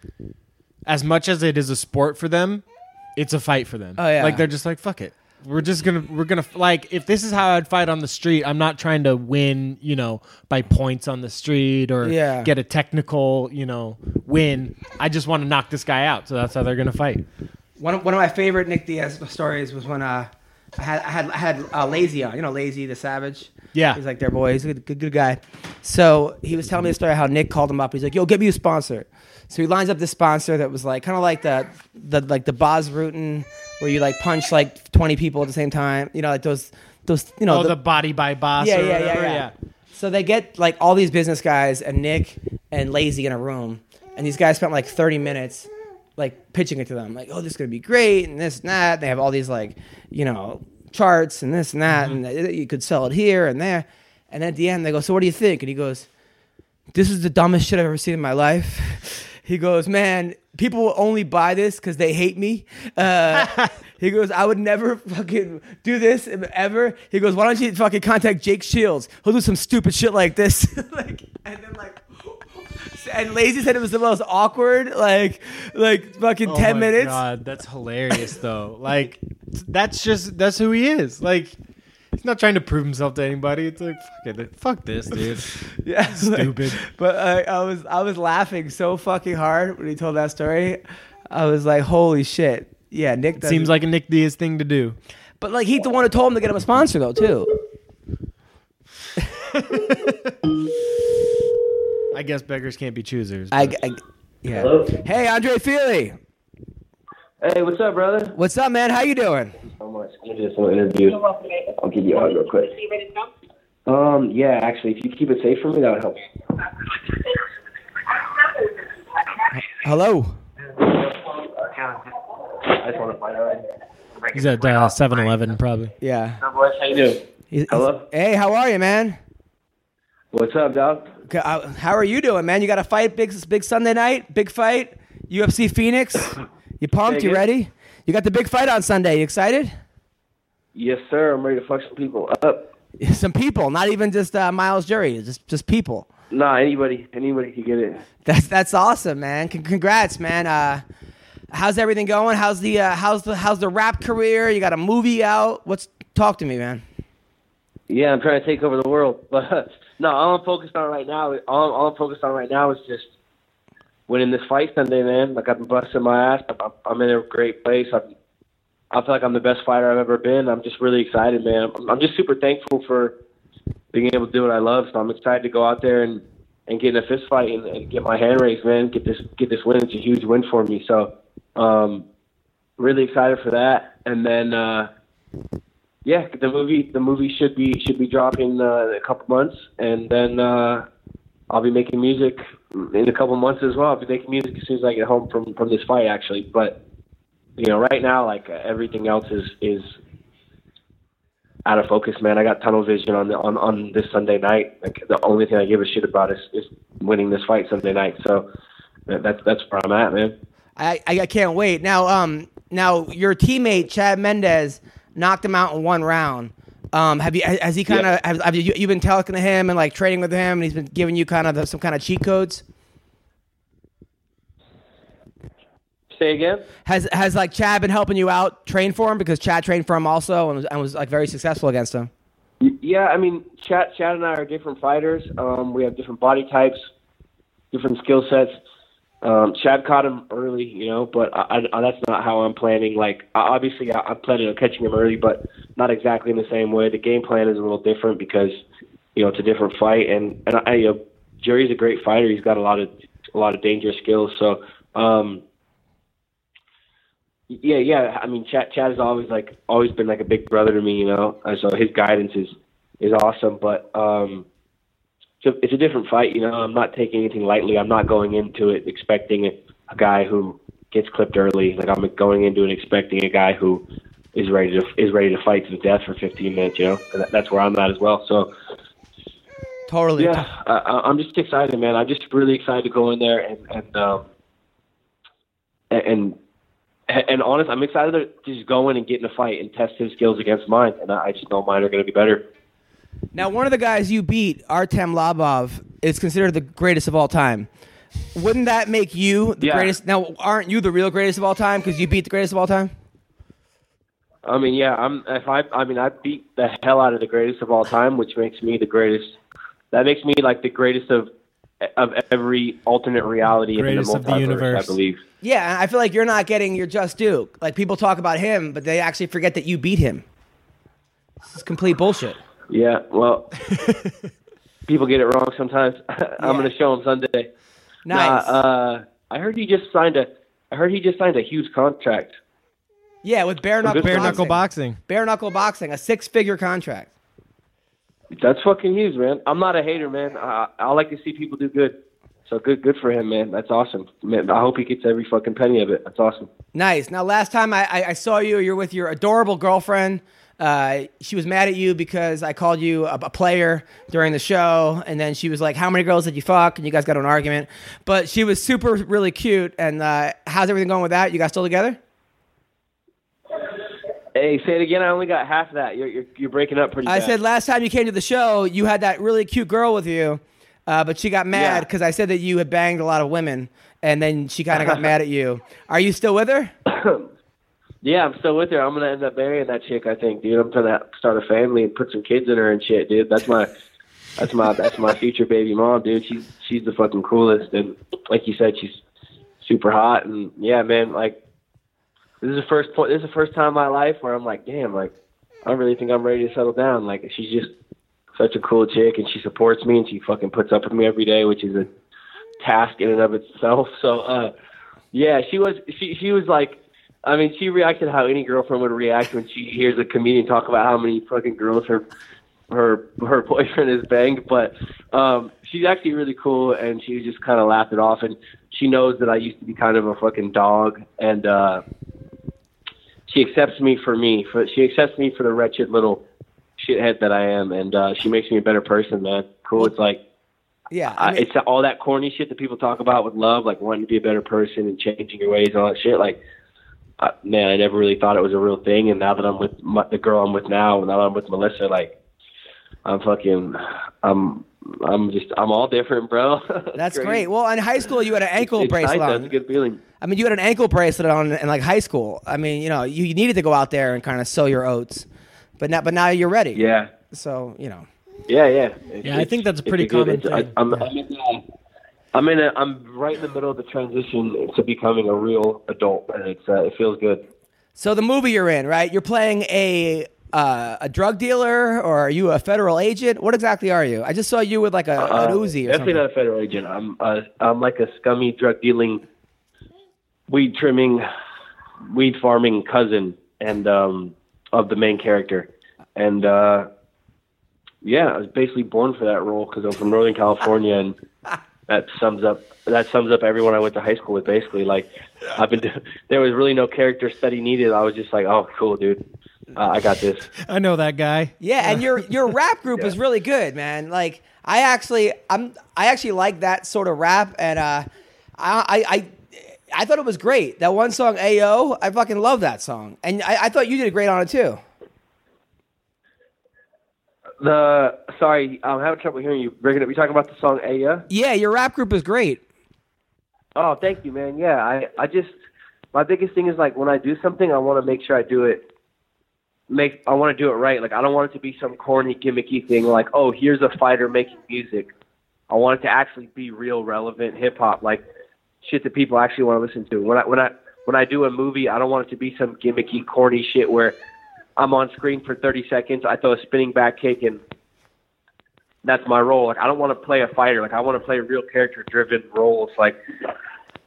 as much as it is a sport for them, it's a fight for them. Oh, yeah. like they're just like fuck it. We're just gonna we're gonna like if this is how I'd fight on the street, I'm not trying to win, you know, by points on the street or Yeah. get a technical, you know, win. I just want to knock this guy out, so that's how they're gonna fight. One of, one of my favorite Nick Diaz stories was when uh, I had I had I had uh, Lazy on, you know, Lazy the Savage. Yeah. he's like their boy. He's a good, good, good guy. So he was telling me the story how Nick called him up. He's like, "Yo, get me a sponsor." So he lines up this sponsor that was like kind of like the the like the Bas Rutten where you like punch like twenty people at the same time. You know, like those those you know Oh, the, body by boss. yeah, or yeah, yeah, whatever, yeah, So they get like all these business guys and Nick and Lazy in a room, and these guys spent like 30 minutes like pitching it to them, like, oh, this is gonna be great, and this and that. They have all these like, you know, charts and this and that, mm-hmm. and you could sell it here and there. And at the end, they go, so what do you think? And he goes, this is the dumbest shit I've ever seen in my life. He goes, man, people will only buy this because they hate me. Uh, he goes, I would never fucking do this ever. He goes, why don't you fucking contact Jake Shields? He'll do some stupid shit like this. like, and then like, and Lazy said it was the most awkward, like, like fucking Oh ten my minutes. God, that's hilarious though. like that's just that's who he is. Like he's not trying to prove himself to anybody. It's like fuck it, fuck this, dude. Yeah, Stupid. but uh, I was I was laughing so fucking hard when he told that story. I was like, holy shit. Yeah, Nick does Seems like a Nick Diaz thing to do. But like he's the one who told him to get him a sponsor though too. I guess beggars can't be choosers. I, I yeah. Hello. Hey Andre Fili, Hey, what's up, brother? what's up, man? How you doing? So much. I'm gonna do this little interview. I'll give you a hug real quick. Um, yeah, actually, if you keep it safe for me, that would help. Hello. I just want to find out. he's at uh, 7-Eleven probably. Yeah. How you doing? He's- Hello? Hey, how are you, man? What's up, dog? Okay, uh, How are you doing, man? You got a fight, big, big Sunday night, big fight, UFC Phoenix. You pumped? You ready? You got the big fight on Sunday. You excited? Yes, sir. I'm ready to fuck some people up. Some people, not even just uh, Myles Jury, just just people. Nah, anybody, anybody can get it. That's that's awesome, man. Con- congrats, man. Uh, how's everything going? How's the uh, how's the how's the rap career? You got a movie out? What's talk to me, man? Yeah, I'm trying to take over the world, but no, all I'm focused on right now, all, all I'm focused on right now is just winning this fight Sunday, man. Like I've been busting my ass. I'm, I'm in a great place. I'm I feel like I'm the best fighter I've ever been. I'm just really excited, man. I'm, I'm just super thankful for being able to do what I love. So I'm excited to go out there and and get in a fist fight and, and get my hand raised, man. Get this get this win. It's a huge win for me. So um, really excited for that. And then uh, yeah, the movie the movie should be should be dropping uh, in a couple months, and then uh, I'll be making music in a couple months as well. I'll be making music as soon as I get home from from this fight, actually. But you know, right now, like uh, everything else is is out of focus, man. I got tunnel vision on the, on on this Sunday night. Like the only thing I give a shit about is is winning this fight Sunday night. So that's that's where I'm at, man. I, I can't wait. Now, um, now your teammate Chad Mendes knocked him out in one round. Um, have you has he kind of Yeah. have, have you you been talking to him and like trading with him, and he's been giving you kind of the, some kind of cheat codes? Say again. Has has like Chad been helping you out, train for him because Chad trained for him also and was, and was like very successful against him. Yeah, I mean, Chad, Chad and I are different fighters. Um, we have different body types, different skill sets. Um, Chad caught him early, you know, but I, I, that's not how I'm planning. Like, obviously, I, I'm planning on catching him early, but not exactly in the same way. The game plan is a little different because, you know, it's a different fight, and and I, you know, Jury's a great fighter. He's got a lot of a lot of dangerous skills. So, um, yeah, yeah. I mean, Chad, Chad has always like always been like a big brother to me, you know. So his guidance is is awesome. But um, it's a, it's a different fight, you know. I'm not taking anything lightly. I'm not going into it expecting a, guy who gets clipped early. Like I'm going into it expecting a guy who is ready to is ready to fight to the death for 15 minutes, you know. And that's where I'm at as well. So Totally. yeah, I, I'm just excited, man. I'm just really excited to go in there and and um, and and honest, I'm excited to just go in and get in a fight and test his skills against mine, and I I just know mine are going to be better. Now, one of the guys you beat, Artem Lobov, is considered the greatest of all time. Wouldn't that make you the Yeah. greatest? Now, aren't you the real greatest of all time because you beat the greatest of all time? I mean, yeah, I'm if I I mean I beat the hell out of the greatest of all time, which makes me the greatest. That makes me like the greatest of of every alternate reality Greatest in of the the universe. I believe. Yeah, I feel like you're not getting your just due. Like people talk about him, but they actually forget that you beat him. This is complete bullshit. Yeah, well, people get it wrong sometimes. I'm Yeah. going to show him Sunday. Nice. Nah, uh, I heard he just signed a. I heard he just signed a huge contract. yeah, with bare knuckle, Bare boxing. knuckle boxing. Bare knuckle boxing, a six-figure contract. That's fucking huge, man. I'm not a hater, man. I, I like to see people do good. So good, good for him, man. That's awesome. Man, I hope he gets every fucking penny of it. That's awesome. Nice. Now, last time I, I, I saw you, you're with your adorable girlfriend. Uh, she was mad at you because I called you a, a player during the show, and then she was like, "How many girls did you fuck?" And you guys got an argument. But she was super, really cute. And uh, how's everything going with that? You guys still together? Hey, say it again. I only got half of that. You're you're, you're breaking up pretty I bad. said last time you came to the show, you had that really cute girl with you, uh, but she got mad Yeah. because I said that you had banged a lot of women, and then she kind of got mad at you. Are you still with her? Yeah, I'm still with her. I'm gonna end up marrying that chick. I think, dude. I'm gonna start a family and put some kids in her and shit, dude. That's my, that's my, that's my future baby mom, dude. She's she's the fucking coolest, and like you said, she's super hot, and yeah, man. Like, this is the first point. This is the first time in my life where I'm like, damn, like, I don't really think I'm ready to settle down. Like, she's just such a cool chick, and she supports me, and she fucking puts up with me every day, which is a task in and of itself. So, uh, yeah, she was she she was like I mean, she reacted how any girlfriend would react when she hears a comedian talk about how many fucking girls her her her boyfriend is banged. But um, she's actually really cool, and she just kind of laughed it off. And she knows that I used to be kind of a fucking dog, and uh, she accepts me for me. For she accepts me for the wretched little shithead that I am, and uh, she makes me a better person, man. Cool. It's like Yeah. I mean, it's all that corny shit that people talk about with love, like wanting to be a better person and changing your ways and all that shit. Like, uh, man, I never really thought it was a real thing. And now that I'm with my, the girl I'm with now, now that I'm with Melissa, like, I'm fucking, I'm, I'm just, I'm all different, bro. that's great. Well, in high school, you had an ankle it's bracelet nice, on. It's a good feeling. I mean, you had an ankle bracelet on in like high school. I mean, you know, you, you needed to go out there and kind of sow your oats, but now, but now you're ready. Yeah, So you know, yeah, yeah. It's- Yeah, I think that's a pretty good- common it's- I- thing. I'm, Yeah. I'm in, I'm a, I'm right in the middle of the transition to becoming a real adult, and it's, uh, it feels good. So the movie you're in, right? You're playing a uh, a drug dealer, or are you a federal agent? What exactly are you? I just saw you with like a, Uh, an Uzi or definitely something. not a federal agent. I'm uh, I'm like a scummy drug dealing, weed trimming, weed farming cousin and um, of the main character, and uh, yeah, I was basically born for that role because I'm from Northern California, and that sums up that sums up everyone I went to high school with. Basically, like I've been there was really no character study needed. I was just like, oh, cool, dude, uh, I got this. I know that guy. Yeah, and your your rap group is really good, man. Like I actually I'm I actually like that sort of rap and uh I I I, I thought it was great. That one song AO, I fucking love that song. And I, I thought you did a great on it too. The sorry, I'm having trouble hearing you. Breaking up. You talking about the song Aya? Yeah, your rap group is great. Oh, thank you, man. Yeah, I, I just my biggest thing is like when I do something, I want to make sure I do it. Make I want to do it right. Like I don't want it to be some corny, gimmicky thing. Like oh, here's a fighter making music. I want it to actually be real, relevant hip hop, like shit that people actually want to listen to. When I when I when I do a movie, I don't want it to be some gimmicky, corny shit where I'm on screen for 30 seconds, I throw a spinning back kick, and that's my role. Like I don't want to play a fighter. Like I want to play real character-driven roles. Like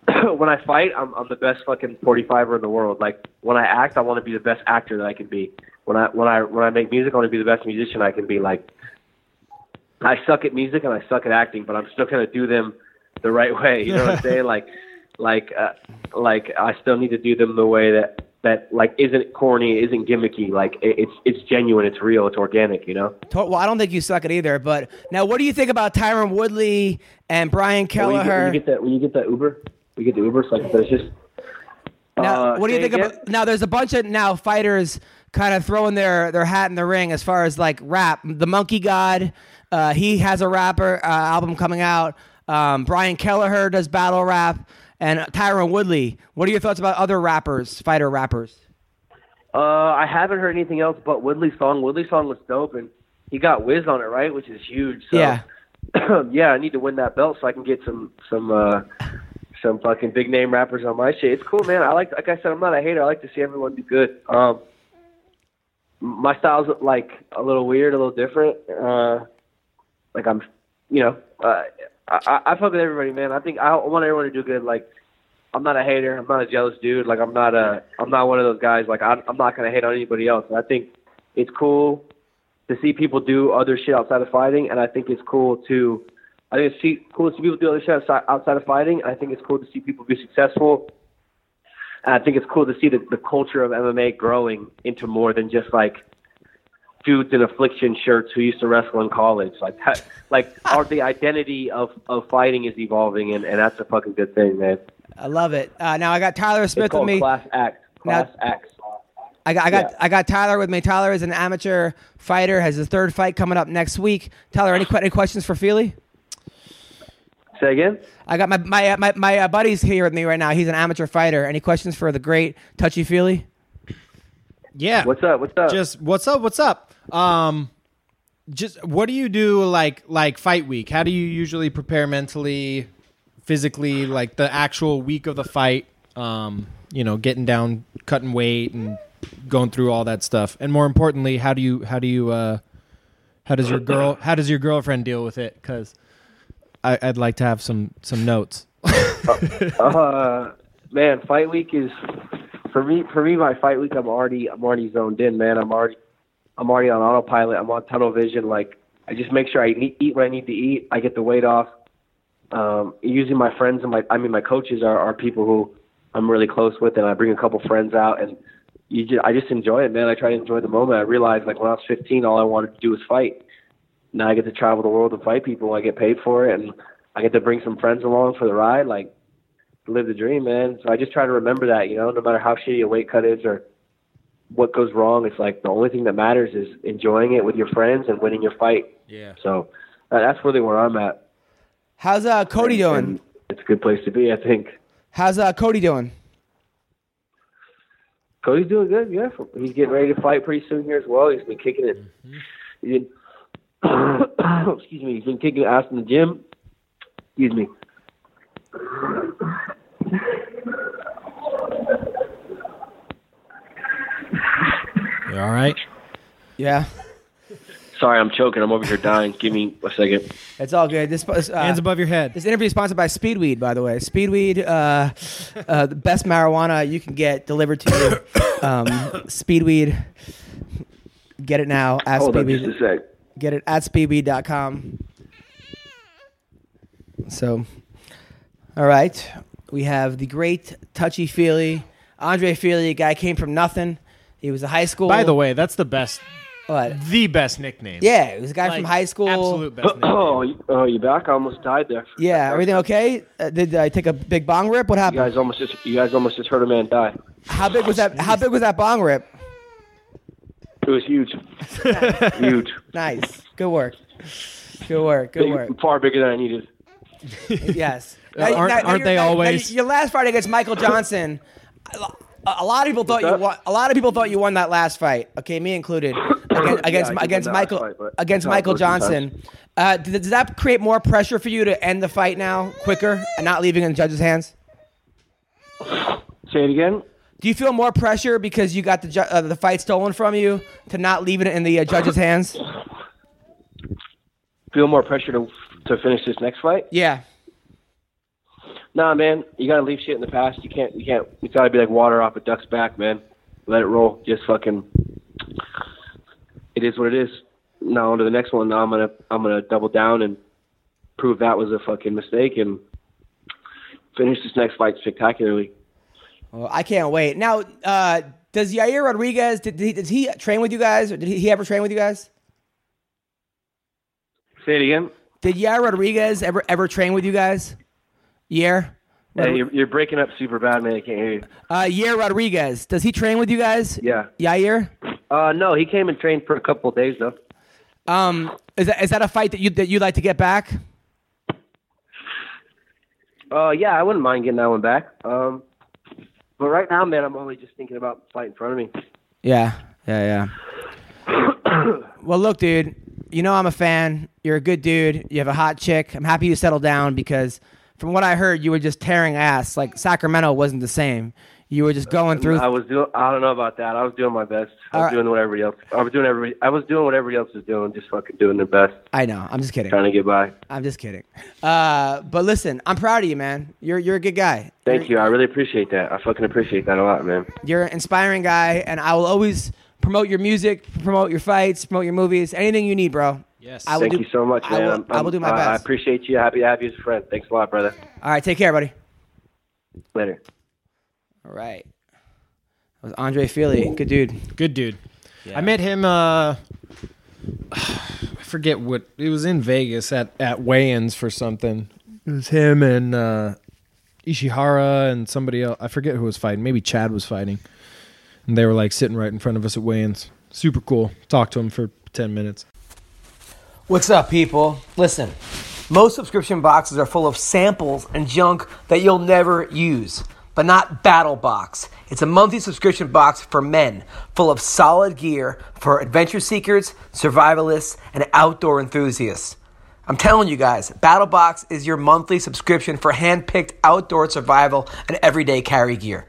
when I fight, I'm, I'm the best fucking 45er in the world. Like when I act, I want to be the best actor that I can be. When I when I when I make music, I want to be the best musician I can be. Like I suck at music and I suck at acting, but I'm still gonna do them the right way. You know what I'm saying? Like like uh, like I still need to do them the way that that like isn't corny, isn't gimmicky. Like it's it's genuine, it's real, it's organic. You know. Well, I don't think you suck it either. But now, what do you think about Tyron Woodley and Brian get, when you get that when you get that Uber, we get the Uber. So like, there's just. Now, uh, what do you think again? about? Now, there's a bunch of now fighters kind of throwing their their hat in the ring as far as like rap. The Monkey God, uh, he has a rapper uh, album coming out. Um, Brian Kelleher does battle rap, and Tyron Woodley. What are your thoughts about other rappers, fighter rappers? Uh, I haven't heard anything else but Woodley's song. Woodley's song was dope, and he got Wiz on it, right? Which is huge. So, Yeah. yeah, I need to win that belt so I can get some some uh some fucking big name rappers on my shit. It's cool, man. I like like I said, I'm not a hater. I like to see everyone do good. Um, my style's like a little weird, a little different. Uh, like I'm, you know, uh, I, I fuck with everybody, man. I think I want everyone to do good. Like I'm not a hater. I'm not a jealous dude. Like I'm not a I'm not one of those guys. Like I'm I'm not gonna hate on anybody else. And I think it's cool to see people do other shit outside of fighting, and I think it's cool to I think it's see, cool to see people do other shit outside, outside of fighting. I think it's cool to see people be successful. And I think it's cool to see the, the culture of MMA growing into more than just like dudes in affliction shirts who used to wrestle in college. Like, that, like, our the identity of of fighting is evolving, and, and that's a fucking good thing, man. I love it. Uh, now I got Tyler It's Smith with me. Class Act. Now- Class X. I got, I got, Yeah. I got Tyler with me. Tyler is an amateur fighter. Has his third fight coming up next week. Tyler, any, any questions for Fili? Say again. I got my my uh, my, my uh, buddy's here with me right now. He's an amateur fighter. Any questions for the great Touchy Feely? Yeah. What's up? What's up? Just what's up? What's up? Um, just what do you do like like fight week? How do you usually prepare mentally, physically, like the actual week of the fight? Um, you know, getting down, cutting weight, and going through all that stuff. And more importantly, how do you how do you uh, how does your girl how does your girlfriend deal with it? Because I'd like to have some some notes. Uh, man, fight week is for me. For me, my fight week, I'm already, I'm already zoned in, man. I'm already, I'm already on autopilot. I'm on tunnel vision. Like, I just make sure I eat, eat what I need to eat. I get the weight off. Um, usually, my friends and my, I mean, my coaches are, are people who I'm really close with, and I bring a couple friends out, and you just, I just enjoy it, man. I try to enjoy the moment. I realized, like, when I was 15, all I wanted to do was fight. Now I get to travel the world and fight people. I get paid for it, and I get to bring some friends along for the ride. Like, live the dream, man. So I just try to remember that, you know, no matter how shitty a weight cut is or what goes wrong, it's like the only thing that matters is enjoying it with your friends and winning your fight. Yeah. So uh, that's really where I'm at. How's uh, Cody doing? And it's a good place to be, I think. How's uh, Cody doing? Cody's doing good, yeah. He's getting ready to fight pretty soon here as well. He's been kicking it. He's been, excuse me. He's been kicking ass in the gym. Excuse me. All right. Yeah, Sorry, I'm choking. I'm over here dying. Give me a second. it's all good. This uh, Hands above your head. This interview is sponsored by Speedweed, by the way. Speedweed, uh, uh, the best marijuana you can get delivered to you. Um, Speedweed, get it now at Hold up Speedweed. just a sec. Get it at speedweed.com. So, all right. We have the great touchy feely Andre Fili, guy came from nothing. He was a high school. By the way, that's the best, what? the best nickname. Yeah, he was a guy Like, from high school. Absolute best nickname. Oh, you, oh, you back? I almost died there. Yeah, everything okay? Uh, did I take a big bong rip? What You happened? guys almost just you guys almost just heard a man die. How big was that? How big was that bong rip? It was huge, huge, Nice. Good work. Good work. Good Big- work. far bigger than I needed. Yes. Aren't- aren't you're- they now- now always? Your last fight against Michael Johnson. A a lot of people thought you won. A lot of people thought you won that last fight. Okay, me included. Against against, did against win that last Michael fight, against Michael those two times. Johnson. Uh, did, does that create more pressure for you to end the fight now quicker and not leaving it in the judge's hands? Say it again. Do you feel more pressure because you got the ju- uh, the fight stolen from you to not leaving it in the uh, judge's hands? Feel more pressure to to finish this next fight? Yeah. Nah, man, you gotta leave shit in the past. You can't. You can't. It's gotta be like water off a duck's back, man. Let it roll. Just fucking. It is what it is. Now on to the next one. Now I'm gonna I'm gonna double down and prove that was a fucking mistake and finish this next fight spectacularly. Well, I can't wait. Now, uh, does Yair Rodriguez did, did he, does he train with you guys? Or did he, he ever train with you guys? Say it again. Did Yair Rodriguez ever ever train with you guys? Yair? Hey, you're, you're breaking up super bad, man. I can't hear you. Uh, Yair Rodriguez. Does he train with you guys? Yeah. Yair? Uh, no, he came and trained for a couple of days though. Um, is that is that a fight that you that you'd like to get back? Uh, yeah, I wouldn't mind getting that one back. Um, but right now, man, I'm only just thinking about the fight in front of me. Yeah, yeah, yeah. well, look, dude. You know I'm a fan. You're a good dude. You have a hot chick. I'm happy you settled down because, from what I heard, you were just tearing ass. Like Sacramento wasn't the same. You were just going through. I was doing. I don't know about that. I was doing my best. I was right. doing what everybody else. I was doing every. I was doing what everybody else was doing. Just fucking doing their best, I know. I'm just kidding. trying to get by. I'm just kidding. Uh, but listen, I'm proud of you, man. You're you're a good guy. Thank you. I really appreciate that. I fucking appreciate that a lot, man. You're an inspiring guy, and I will always promote your music, promote your fights, promote your movies, anything you need, bro. Yes. I will Thank do- you so much, man. I'm- I will do my I'm- I, I appreciate you. Happy to have you as a friend. Thanks a lot, brother. All right, take care, buddy. Later. All right. That was Andre Fili. Good dude. Good dude. I met him. Uh, I forget what it was in Vegas at at weigh-ins for something. It was him and uh, Ishihara and somebody else. I forget who was fighting. Maybe Chad was fighting, and they were like sitting right in front of us at weigh-ins. Super cool. Talked to him for ten minutes. What's up, people? Listen, most subscription boxes are full of samples and junk that you'll never use, but not Battle Box. It's a monthly subscription box for men, full of solid gear for adventure seekers, survivalists, and outdoor enthusiasts. I'm telling you guys, Battle Box is your monthly subscription for hand-picked outdoor survival and everyday carry gear.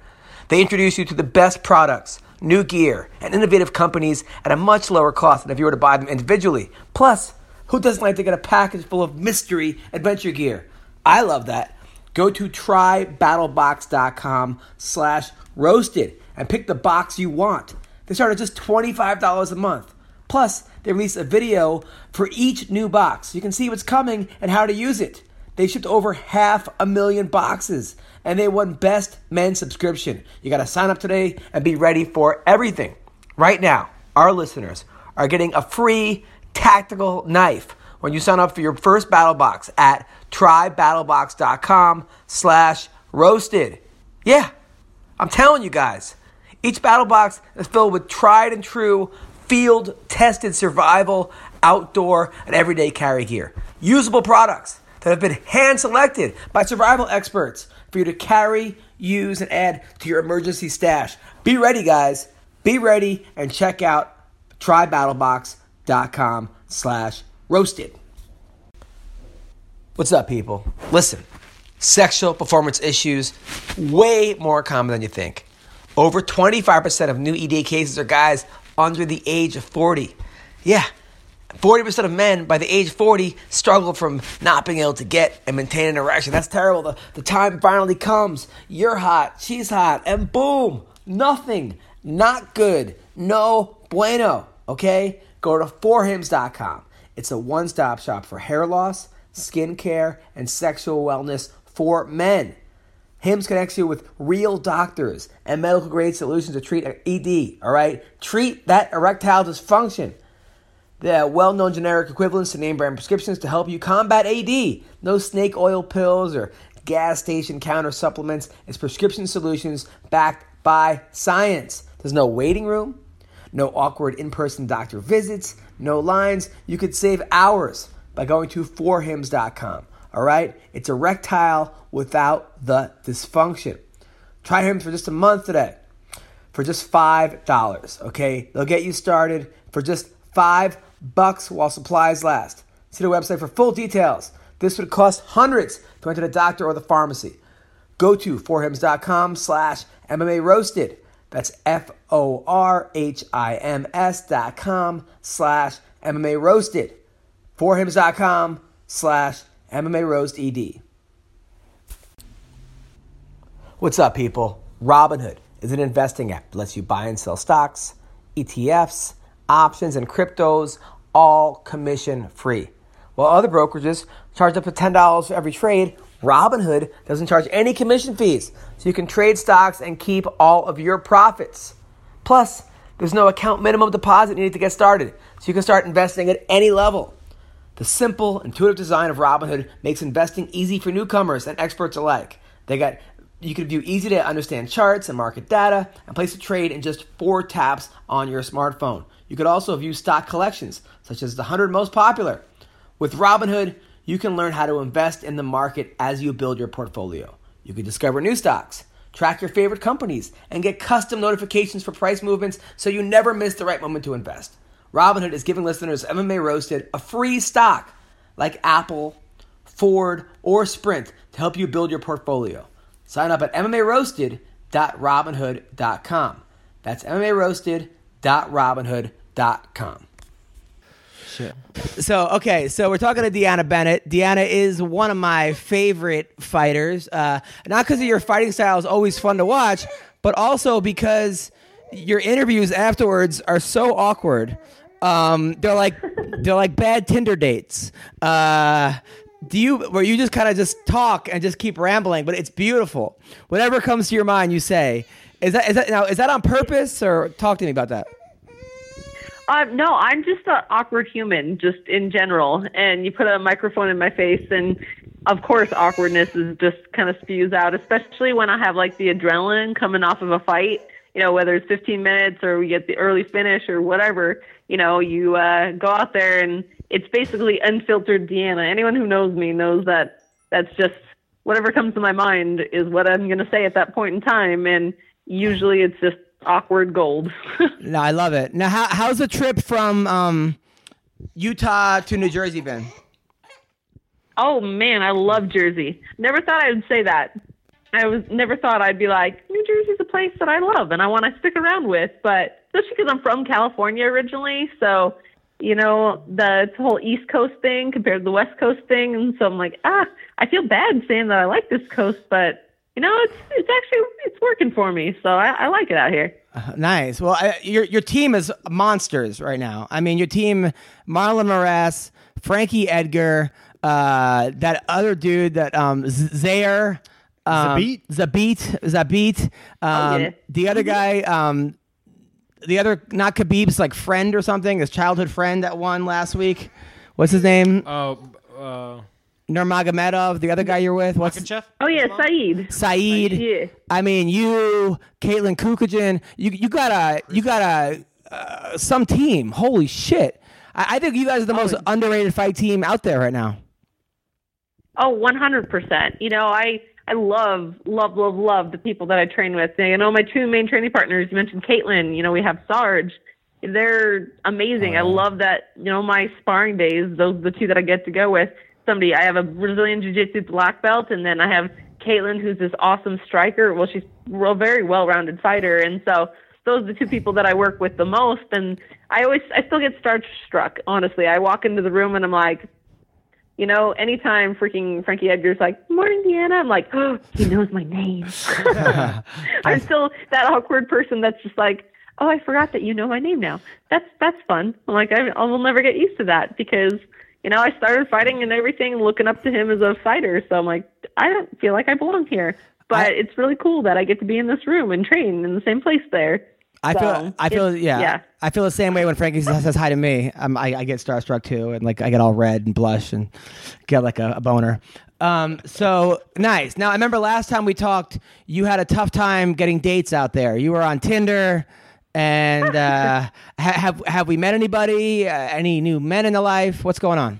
They introduce you to the best products, new gear, and innovative companies at a much lower cost than if you were to buy them individually. Plus, who doesn't like to get a package full of mystery adventure gear? I love that. Go to trybattlebox.com slash roasted and pick the box you want. They start at just $25 a month. Plus, they release a video for each new box you can see what's coming and how to use it. They shipped over half a million boxes and they won Best Men Subscription. You got to sign up today and be ready for everything. Right now, our listeners are getting a free tactical knife when you sign up for your first battle box at trybattlebox.com slash roasted. Yeah, I'm telling you guys, each battle box is filled with tried and true, field tested survival, outdoor, and everyday carry gear. Usable products that have been hand selected by survival experts for you to carry, use, and add to your emergency stash. Be ready, guys. Be ready and check out trybattlebox.com slash roasted. What's up, people? Listen, sexual performance issues way more common than you think. Over 25% of new ED cases are guys under the age of 40. Yeah, 40% of men by the age of 40 struggle from not being able to get and maintain an erection. That's terrible. The, the time finally comes. You're hot, she's hot, and boom, nothing. Not good. No bueno. Okay? Go to forhims.com. It's a one stop shop for hair loss, skin care, and sexual wellness for men. HIMS connects you with real doctors and medical grade solutions to treat ED, all right? Treat that erectile dysfunction. The well known generic equivalents to name brand prescriptions to help you combat AD. No snake oil pills or gas station counter supplements. It's prescription solutions backed by science. There's no waiting room, no awkward in person doctor visits, no lines. You could save hours by going to forhims.com. All right? It's erectile without the dysfunction. Try Hims for just a month today for just $5. Okay? They'll get you started for just 5 bucks while supplies last. See the website for full details. This would cost hundreds to enter the doctor or the pharmacy. Go to forhims.com slash MMA roasted. That's F O R H I M S dot com slash MMA roasted. Forhims.com slash MMA roast ED. What's up, people? Robinhood is an investing app that lets you buy and sell stocks, ETFs, options, and cryptos, all commission free. While other brokerages charge up to $10 for every trade, Robinhood doesn't charge any commission fees, so you can trade stocks and keep all of your profits. Plus, there's no account minimum deposit needed to get started, so you can start investing at any level. The simple, intuitive design of Robinhood makes investing easy for newcomers and experts alike. They got you can view easy to understand charts and market data and place a trade in just four taps on your smartphone. You could also view stock collections, such as the 100 most popular. With Robinhood, you can learn how to invest in the market as you build your portfolio. You can discover new stocks, track your favorite companies, and get custom notifications for price movements so you never miss the right moment to invest. Robinhood is giving listeners MMA Roasted a free stock like Apple, Ford, or Sprint to help you build your portfolio. Sign up at MMARoasted.robinhood.com. That's MMARoasted.robinhood.com. So okay, so we're talking to Deanna Bennett. Deanna is one of my favorite fighters. Uh, not because of your fighting style is always fun to watch, but also because your interviews afterwards are so awkward. Um, they're like they're like bad Tinder dates. Uh, do you where you just kind of just talk and just keep rambling, but it's beautiful. Whatever comes to your mind, you say. Is that is that now is that on purpose or talk to me about that? No, I'm just an awkward human, just in general. And you put a microphone in my face, and of course, awkwardness is just kind of spews out, especially when I have like the adrenaline coming off of a fight. You know, whether it's 15 minutes or we get the early finish or whatever. You know, you uh, go out there and it's basically unfiltered Deanna. Anyone who knows me knows that that's just whatever comes to my mind is what I'm going to say at that point in time. And usually it's just awkward gold. No, I love it. Now, how, how's the trip from um, Utah to New Jersey been? Oh man, I love Jersey. Never thought I would say that. I was never thought I'd be like New Jersey's a place that I love and I want to stick around with. But especially because I'm from California originally, so you know the the whole East Coast thing compared to the West Coast thing, and so I'm like, ah, I feel bad saying that I like this coast, but you know it's it's actually it's working for me, so I, I like it out here. Nice. Well, I, your your team is monsters right now. I mean, your team: Marlon Moraes, Frankie Edgar, uh, that other dude that um, Zaire, um, Zabit? Zabit, Zabit. Um, yeah. The other guy, um, the other not Khabib's like friend or something, his childhood friend that won last week. What's his name? Oh, uh, Nurmagomedov. The other guy you're with. What's Makachev? Oh yeah, Saeed. Saeed. Yeah. I mean, you, Katlyn Chookagian, you you got a you got a uh, some team. Holy shit! I, I think you guys are the most underrated fight team out there right now. Oh, 100%. You know, I I love love love love the people that I train with. You know, my two main training partners, you mentioned Katlyn, you know, we have Sarge. They're amazing. I love that, you know, my sparring days, those are the two that I get to go with. Somebody, I have a Brazilian Jiu-Jitsu black belt and then I have Katlyn who's this awesome striker. Well, she's a very well-rounded fighter and so those are the two people that I work with the most. And I always, I still get starstruck. Honestly, I walk into the room and I'm like, you know, anytime freaking Frankie Edgar's like, "Morning, Deanna," I'm like, "Oh, he knows my name." I'm still that awkward person that's just like, "Oh, I forgot that you know my name now." That's that's fun. I'm like, I, I will never get used to that because you know I started fighting and everything, looking up to him as a fighter. So I'm like, I don't feel like I belong here. But I- it's really cool that I get to be in this room and train in the same place there. I feel, I feel, yeah, yeah. I feel the same way when Frankie says, says hi to me. I, I get starstruck too, and like I get all red and blush and get like a, a boner. Um, so nice. Now I remember last time we talked, you had a tough time getting dates out there. You were on Tinder, and uh, ha- have have we met anybody? Uh, any new men in the life? What's going on?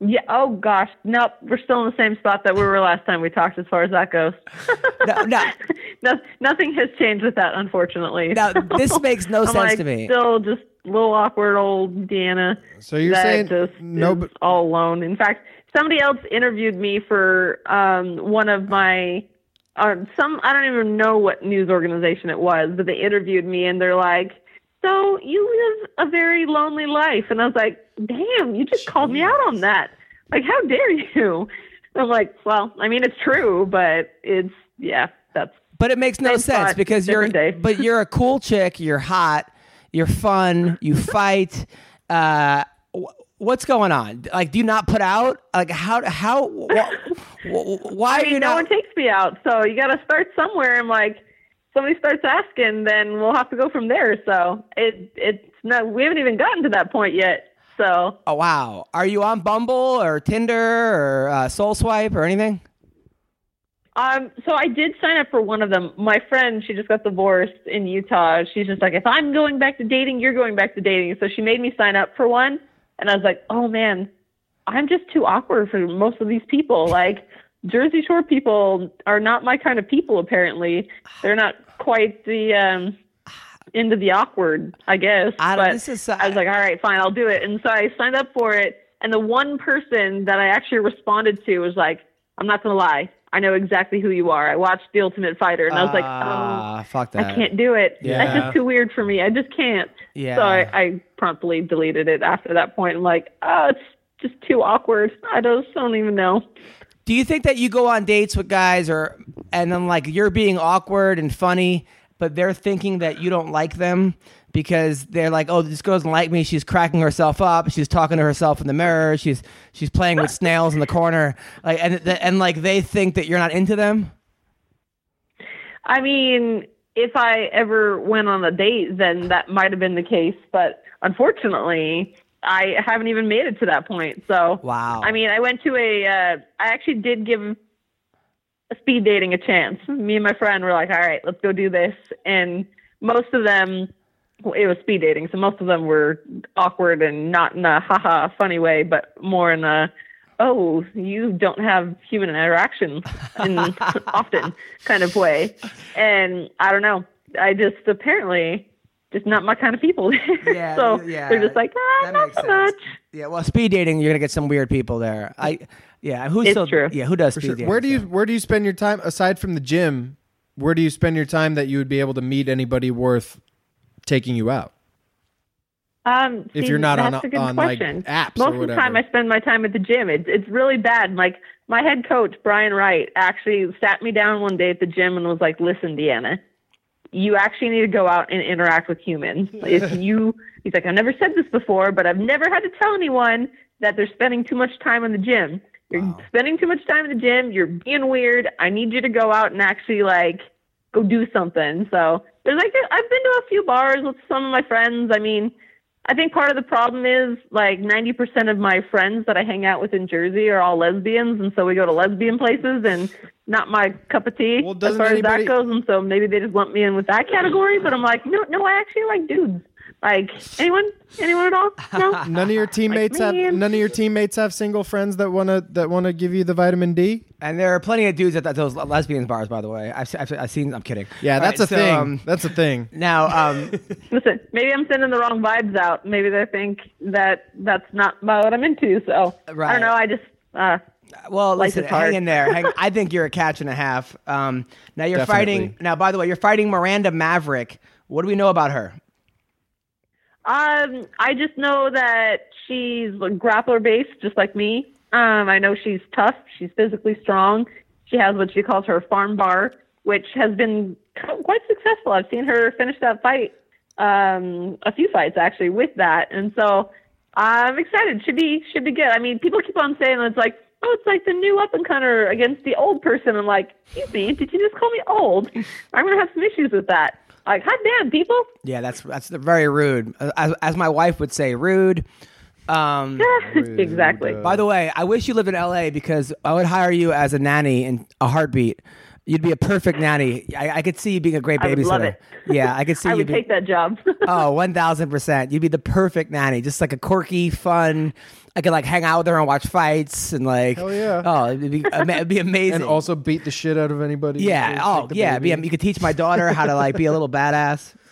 Yeah. Oh gosh. Nope. We're still in the same spot that we were last time we talked, as far as that goes. No, no. no, nothing has changed with that, unfortunately. Now, this makes no I'm sense like, to me. Still, just a little awkward old Deanna. So you're that saying just no, but- all alone. In fact, somebody else interviewed me for um, one of my. Uh, some I don't even know what news organization it was, but they interviewed me and they're like, "So you live a very lonely life," and I was like, "Damn, you just called me out on that! Like, how dare you?" I'm like, "Well, I mean, it's true, but it's yeah, that's But it makes no sense because you're but you're a cool chick, you're hot, you're fun, you fight. Uh what's going on? Like do you not put out? Like how how why I are you mean, no one takes me out, so you got to start somewhere. I'm like, somebody starts asking, then we'll have to go from there. So it it's not. We haven't even gotten to that point yet. So Oh wow. Are you on Bumble or Tinder or uh, Soul Swipe or anything? um, so I did sign up for one of them. My friend, she just got divorced in Utah. She's just like, if I'm going back to dating, you're going back to dating. So she made me sign up for one, and I was like, oh man, I'm just too awkward for most of these people. Like Jersey Shore people are not my kind of people. Apparently, they're not quite the um, into the awkward, I guess. I but this is- I was like, all right, fine, I'll do it. And so I signed up for it. And the one person that I actually responded to was like, I'm not gonna lie, I know exactly who you are. I watched The Ultimate Fighter, and I was like, oh. Ah, fuck that. I can't do it. Yeah. That's just too weird for me. I just can't. Yeah. So I, I promptly deleted it after that point. I'm like, oh, it's just too awkward. I just don't even know. Do you think that you go on dates with guys or and then like you're being awkward and funny, but they're thinking that you don't like them because they're like, "Oh, this girl doesn't like me. She's cracking herself up. She's talking to herself in the mirror. She's she's playing with snails in the corner." Like and and like they think that you're not into them. I mean, if I ever went on a date, then that might have been the case. But unfortunately, I haven't even made it to that point. So, Wow. I mean, I went to a. Uh, I actually did give speed dating a chance. Me and my friend were like, "All right, let's go do this," and most of them. It was speed dating, so most of them were awkward and not in a haha funny way, but more in a oh, you don't have human interaction in often kind of way. And I don't know. I just apparently just not my kind of people. Yeah, so yeah, they're just like, ah, that not makes so sense. much. Yeah, well, speed dating, you're gonna get some weird people there. I, yeah, who's It's still, true. Yeah, who does For speed sure. dating? Where do you where do you spend your time aside from the gym? Where do you spend your time that you would be able to meet anybody worth taking you out? Um, If you're not on- that's a good on, like, question. apps Most or of the time. I spend my time at the gym. It's it's really bad. Like my head coach Brian Wright actually sat me down one day at the gym and was like, "Listen, Deanna, you actually need to go out and interact with humans. If you, he's like, I've never said this before, but I've never had to tell anyone that they're spending too much time in the gym. You're spending too much time in the gym. You're being weird. I need you to go out and actually like go do something. So there's like I've been to a few bars with some of my friends. I mean, I think part of the problem is like 90% of my friends that I hang out with in Jersey are all lesbians, and so we go to lesbian places, and not my cup of tea Well, as far anybody- as that goes. And so maybe they just lump me in with that category. But I'm like, no, no, I actually like dudes. Like anyone, anyone at all? No. None of your teammates have none of your teammates have single friends that wanna that wanna give you the vitamin D. And there are plenty of dudes at, at those lesbian bars, by the way. I've, I've, I've seen. I'm kidding. Yeah, All that's right, a so, thing. um, that's a thing. now, um, Listen, maybe I'm sending the wrong vibes out. Maybe they think that that's not what I'm into. So I don't know. I just uh, Well, Life listen, hang in there. Hang, I think you're a catch and a half. Um, now you're fighting. Now, by the way, you're fighting Miranda Maverick. What do we know about her? Um, I just know that she's grappler based, just like me. Um, I know she's tough. She's physically strong. She has what she calls her farm bar, which has been quite successful. I've seen her finish that fight, um, a few fights actually with that, and so I'm excited. Should be should be good. I mean, people keep on saying it's like, oh, it's like the new up and comer against the old person. I'm like, excuse me, did you just call me old? I'm gonna have some issues with that. Like, hot damn, people. Yeah, that's that's very rude. As, as my wife would say, rude. Um, exactly. by the way, I wish you lived in LA because I would hire you as a nanny in a heartbeat. You'd be a perfect nanny. I, I could see you being a great babysitter. I would babysitter. love it. Yeah, I could see I you. would be- take that job. Oh, one thousand percent. You'd be the perfect nanny, just like a quirky, fun. I could like hang out with her and watch fights and like. Hell yeah. Oh, it'd be it'd be amazing. and also beat the shit out of anybody. yeah. who Oh, take the yeah. Be, you could teach my daughter how to like be a little badass.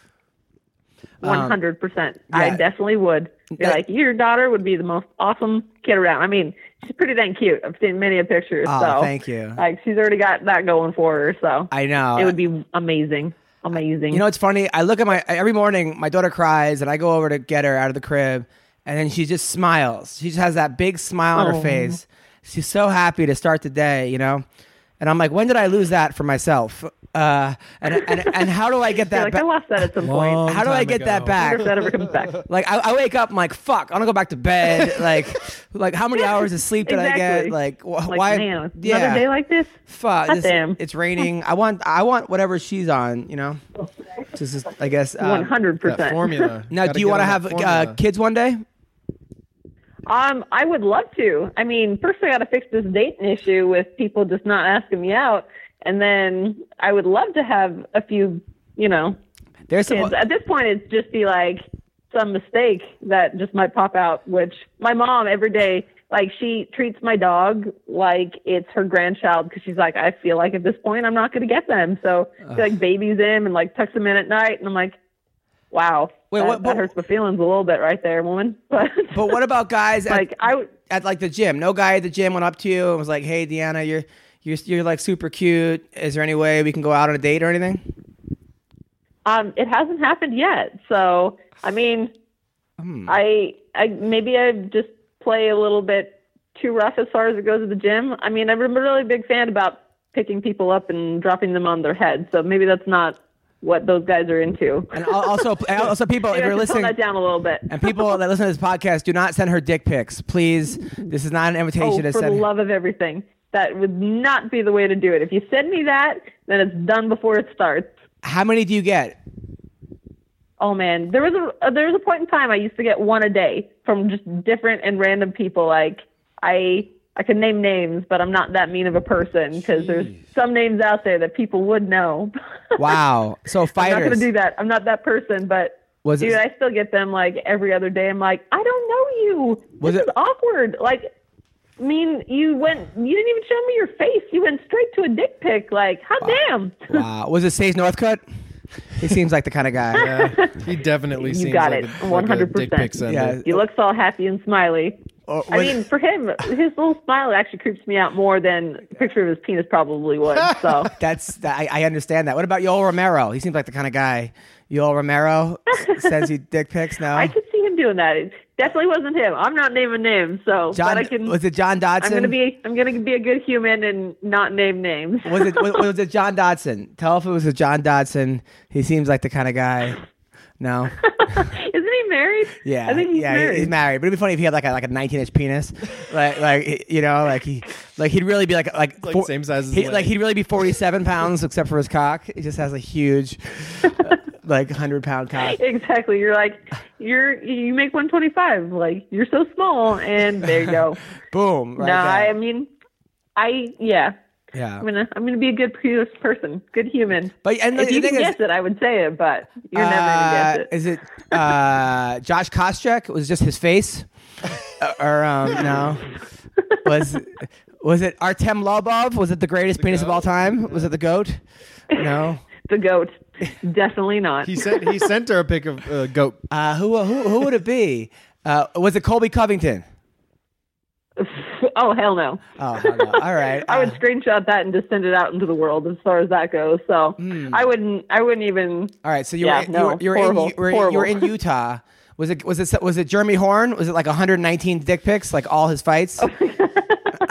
Um, one hundred percent. I yeah. definitely would. Be That- like, your daughter would be the most awesome kid around. I mean, she's pretty dang cute. I've seen many a picture. Oh, so thank you. Like, she's already got that going for her. So I know. it would be amazing, amazing. You know, it's funny. I look at my every morning. My daughter cries, and I go over to get her out of the crib, and then she just smiles. She just has that big smile on her face. She's so happy to start the day, you know. And I'm like, when did I lose that for myself? Uh, and and and how do I get You're that like, I lost that at some point. How do I get that ago. I back? if that ever comes back. Like I, I wake up, I'm like, fuck, I want to go back to bed. like, like how many hours of sleep did I get? Exactly. Like, wh- Like, why? man, yeah, another day like this. fuck. This- damn. It's raining. I want, I want whatever she's on. You know, just, just I guess. um, one hundred percent formula. Now, Gotta do you want to have uh, kids one day? Um, I would love to. I mean, first I got to fix this dating issue with people just not asking me out, and then I would love to have a few, you know, There's some. At this point, it's just be like some mistake that just might pop out. Which my mom every day, like she treats my dog like it's her grandchild because she's like, I feel like at this point I'm not going to get them, so she like babies him and like tucks him in at night, and I'm like, wow, Wait, that, what- that hurts my feelings a little bit right there, woman. But But what about guys at, like I at like the gym? No guy at the gym went up to you and was like, "Hey, Deanna, you're you're you're like super cute. Is there any way we can go out on a date or anything?" Um, it hasn't happened yet. So, I mean, Hmm. I, I maybe I just play a little bit too rough as far as it goes to the gym. I mean, I'm a really big fan about picking people up and dropping them on their head. So maybe that's not what those guys are into. And also, and also people, if you're listening, that down a little bit. and people that listen to this podcast, do not send her dick pics, please. This is not an invitation to send. Oh, to for the send. love of everything. That would not be the way to do it. If you send me that, then it's done before it starts. How many do you get? Oh man, there was a uh, there was a point in time I used to get one a day from just different and random people. Like I I could name names, but I'm not that mean of a person because there's some names out there that people would know. Wow. So I'm not gonna do that. I'm not that person, but Was dude, it- I still get them like every other day. I'm like, I don't know you. Was this it- is awkward. Like, I mean, you went, you didn't even show me your face. You went straight to a dick pic. Like, hot damn. Wow. Was it Sage Northcutt? He seems like the kind of guy. Yeah, he definitely You seems got like it. a, like a 100%. dick pic sender. Yeah. He looks all happy and smiley. Or I mean, for him, his little smile actually creeps me out more than a picture of his penis probably would. So That's that, I, I understand that. What about Yoel Romero? He seems like the kind of guy. Yoel Romero s- sends you dick pics. No, I could see him doing that. It definitely wasn't him. I'm not naming names, so John but I can. was it John Dodson? I'm gonna be. I'm gonna be a good human and not name names. was it was, was it John Dodson? Tell if it was a John Dodson. He seems like the kind of guy. No, Isn't he married? yeah, I think he's yeah, married. he's married. But it'd be funny if he had like a like a 19 inch penis, like like you know, like he like he'd really be like like, Like same size as he, like he'd really be 47 pounds except for his cock. He just has a huge, uh, like 100 pound cock. Exactly. You're like you're you make 125. Like you're so small, and there you go. Boom. Right no, I mean, I yeah. Yeah. I'm gonna I'm gonna be a good pre- person, good human. But and the, if the you thing can is, guess it, I would say it, but you're never Uh, gonna guess it. Is it uh, Josh Koscheck? Was it just his face, Uh, or um, no? Was was it Artem Lobov? Was it the greatest penis of all time? Was it the goat? No. The goat, definitely not. He sent he sent her a pic of uh, goat. Uh, who who who would it be? Uh, was it Colby Covington? Oh hell no. Oh, hell no. all right. I would Uh, screenshot that and just send it out into the world as far as that goes. So I wouldn't. I wouldn't even. all right. So you Yeah, were you no, were, you were horrible, in you were, you were in Utah. Was it was it was it Jeremy Horn? Was it like 119 dick pics, like all his fights? Oh,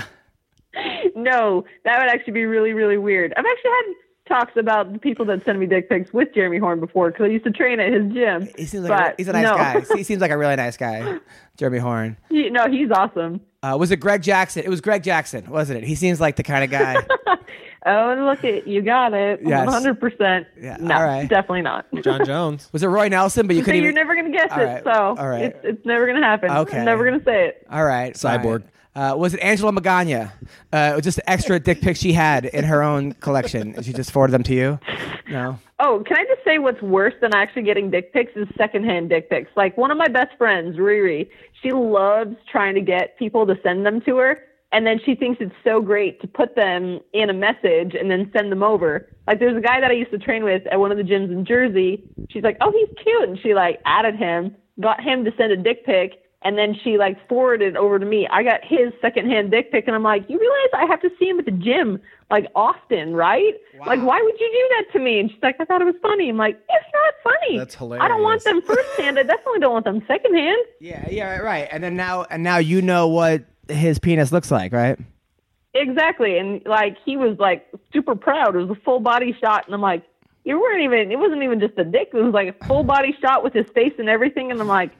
No, that would actually be really, really weird. I've actually had talks about the people that send me dick pics with Jeremy Horn before because I used to train at his gym. he seems like a, he's a nice no. guy. He seems like a really nice guy, Jeremy Horn. He- no, he's awesome. Uh, was it Greg Jackson? It was Greg Jackson, wasn't it? He seems like the kind of guy. Oh, look at you got it. Yes. One hundred percent. Yeah, No, all right. definitely not. Jon Jones. Was it Roy Nelson? But you So couldn't you're even. never gonna guess All it. right, So all right. it's it's never gonna happen. Okay. I'm never gonna say it. All right, Cyborg. fine. Uh, was it Angela Magana? Uh, it was just extra dick pics she had in her own collection. She just forwarded them to you. No. Oh, can I just say what's worse than actually getting dick pics is secondhand dick pics. Like one of my best friends, Riri, she loves trying to get people to send them to her, and then she thinks it's so great to put them in a message and then send them over. Like there's a guy that I used to train with at one of the gyms in Jersey. She's like, "Oh, he's cute," and she like added him, got him to send a dick pic. And then she like forwarded it over to me. I got his secondhand dick pic, and I'm like, "You realize I have to see him at the gym like often, right? Like, why would you do that to me?" And she's like, "I thought it was funny." I'm like, "It's not funny. That's hilarious. I don't want them firsthand. I definitely don't want them secondhand." Yeah, yeah, right, right. And then now, and now you know what his penis looks like, right? Exactly. And like he was like super proud. It was a full body shot, and I'm like, "You weren't even. It wasn't even just a dick. It was like a full body shot with his face and everything." And I'm like,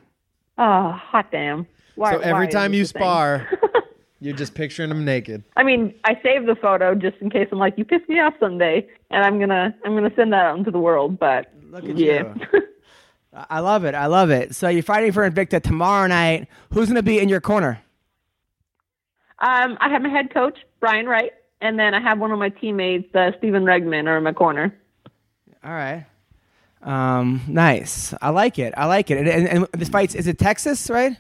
"Oh, hot damn." Why, So every why time you this a thing? spar, you're just picturing him naked. I mean, I saved the photo just in case I'm like, you piss me off someday, and I'm gonna I'm gonna send that out into the world. But Look at yeah, you. I love it. I love it. So you're fighting for Invicta tomorrow night. Who's going to be in your corner? um, I have my head coach Brian Wright, and then I have one of my teammates, uh, Stephen Regman, are in my corner. All right. Um, nice. I like it. I like it. And, and, and this fight's is it Texas, right?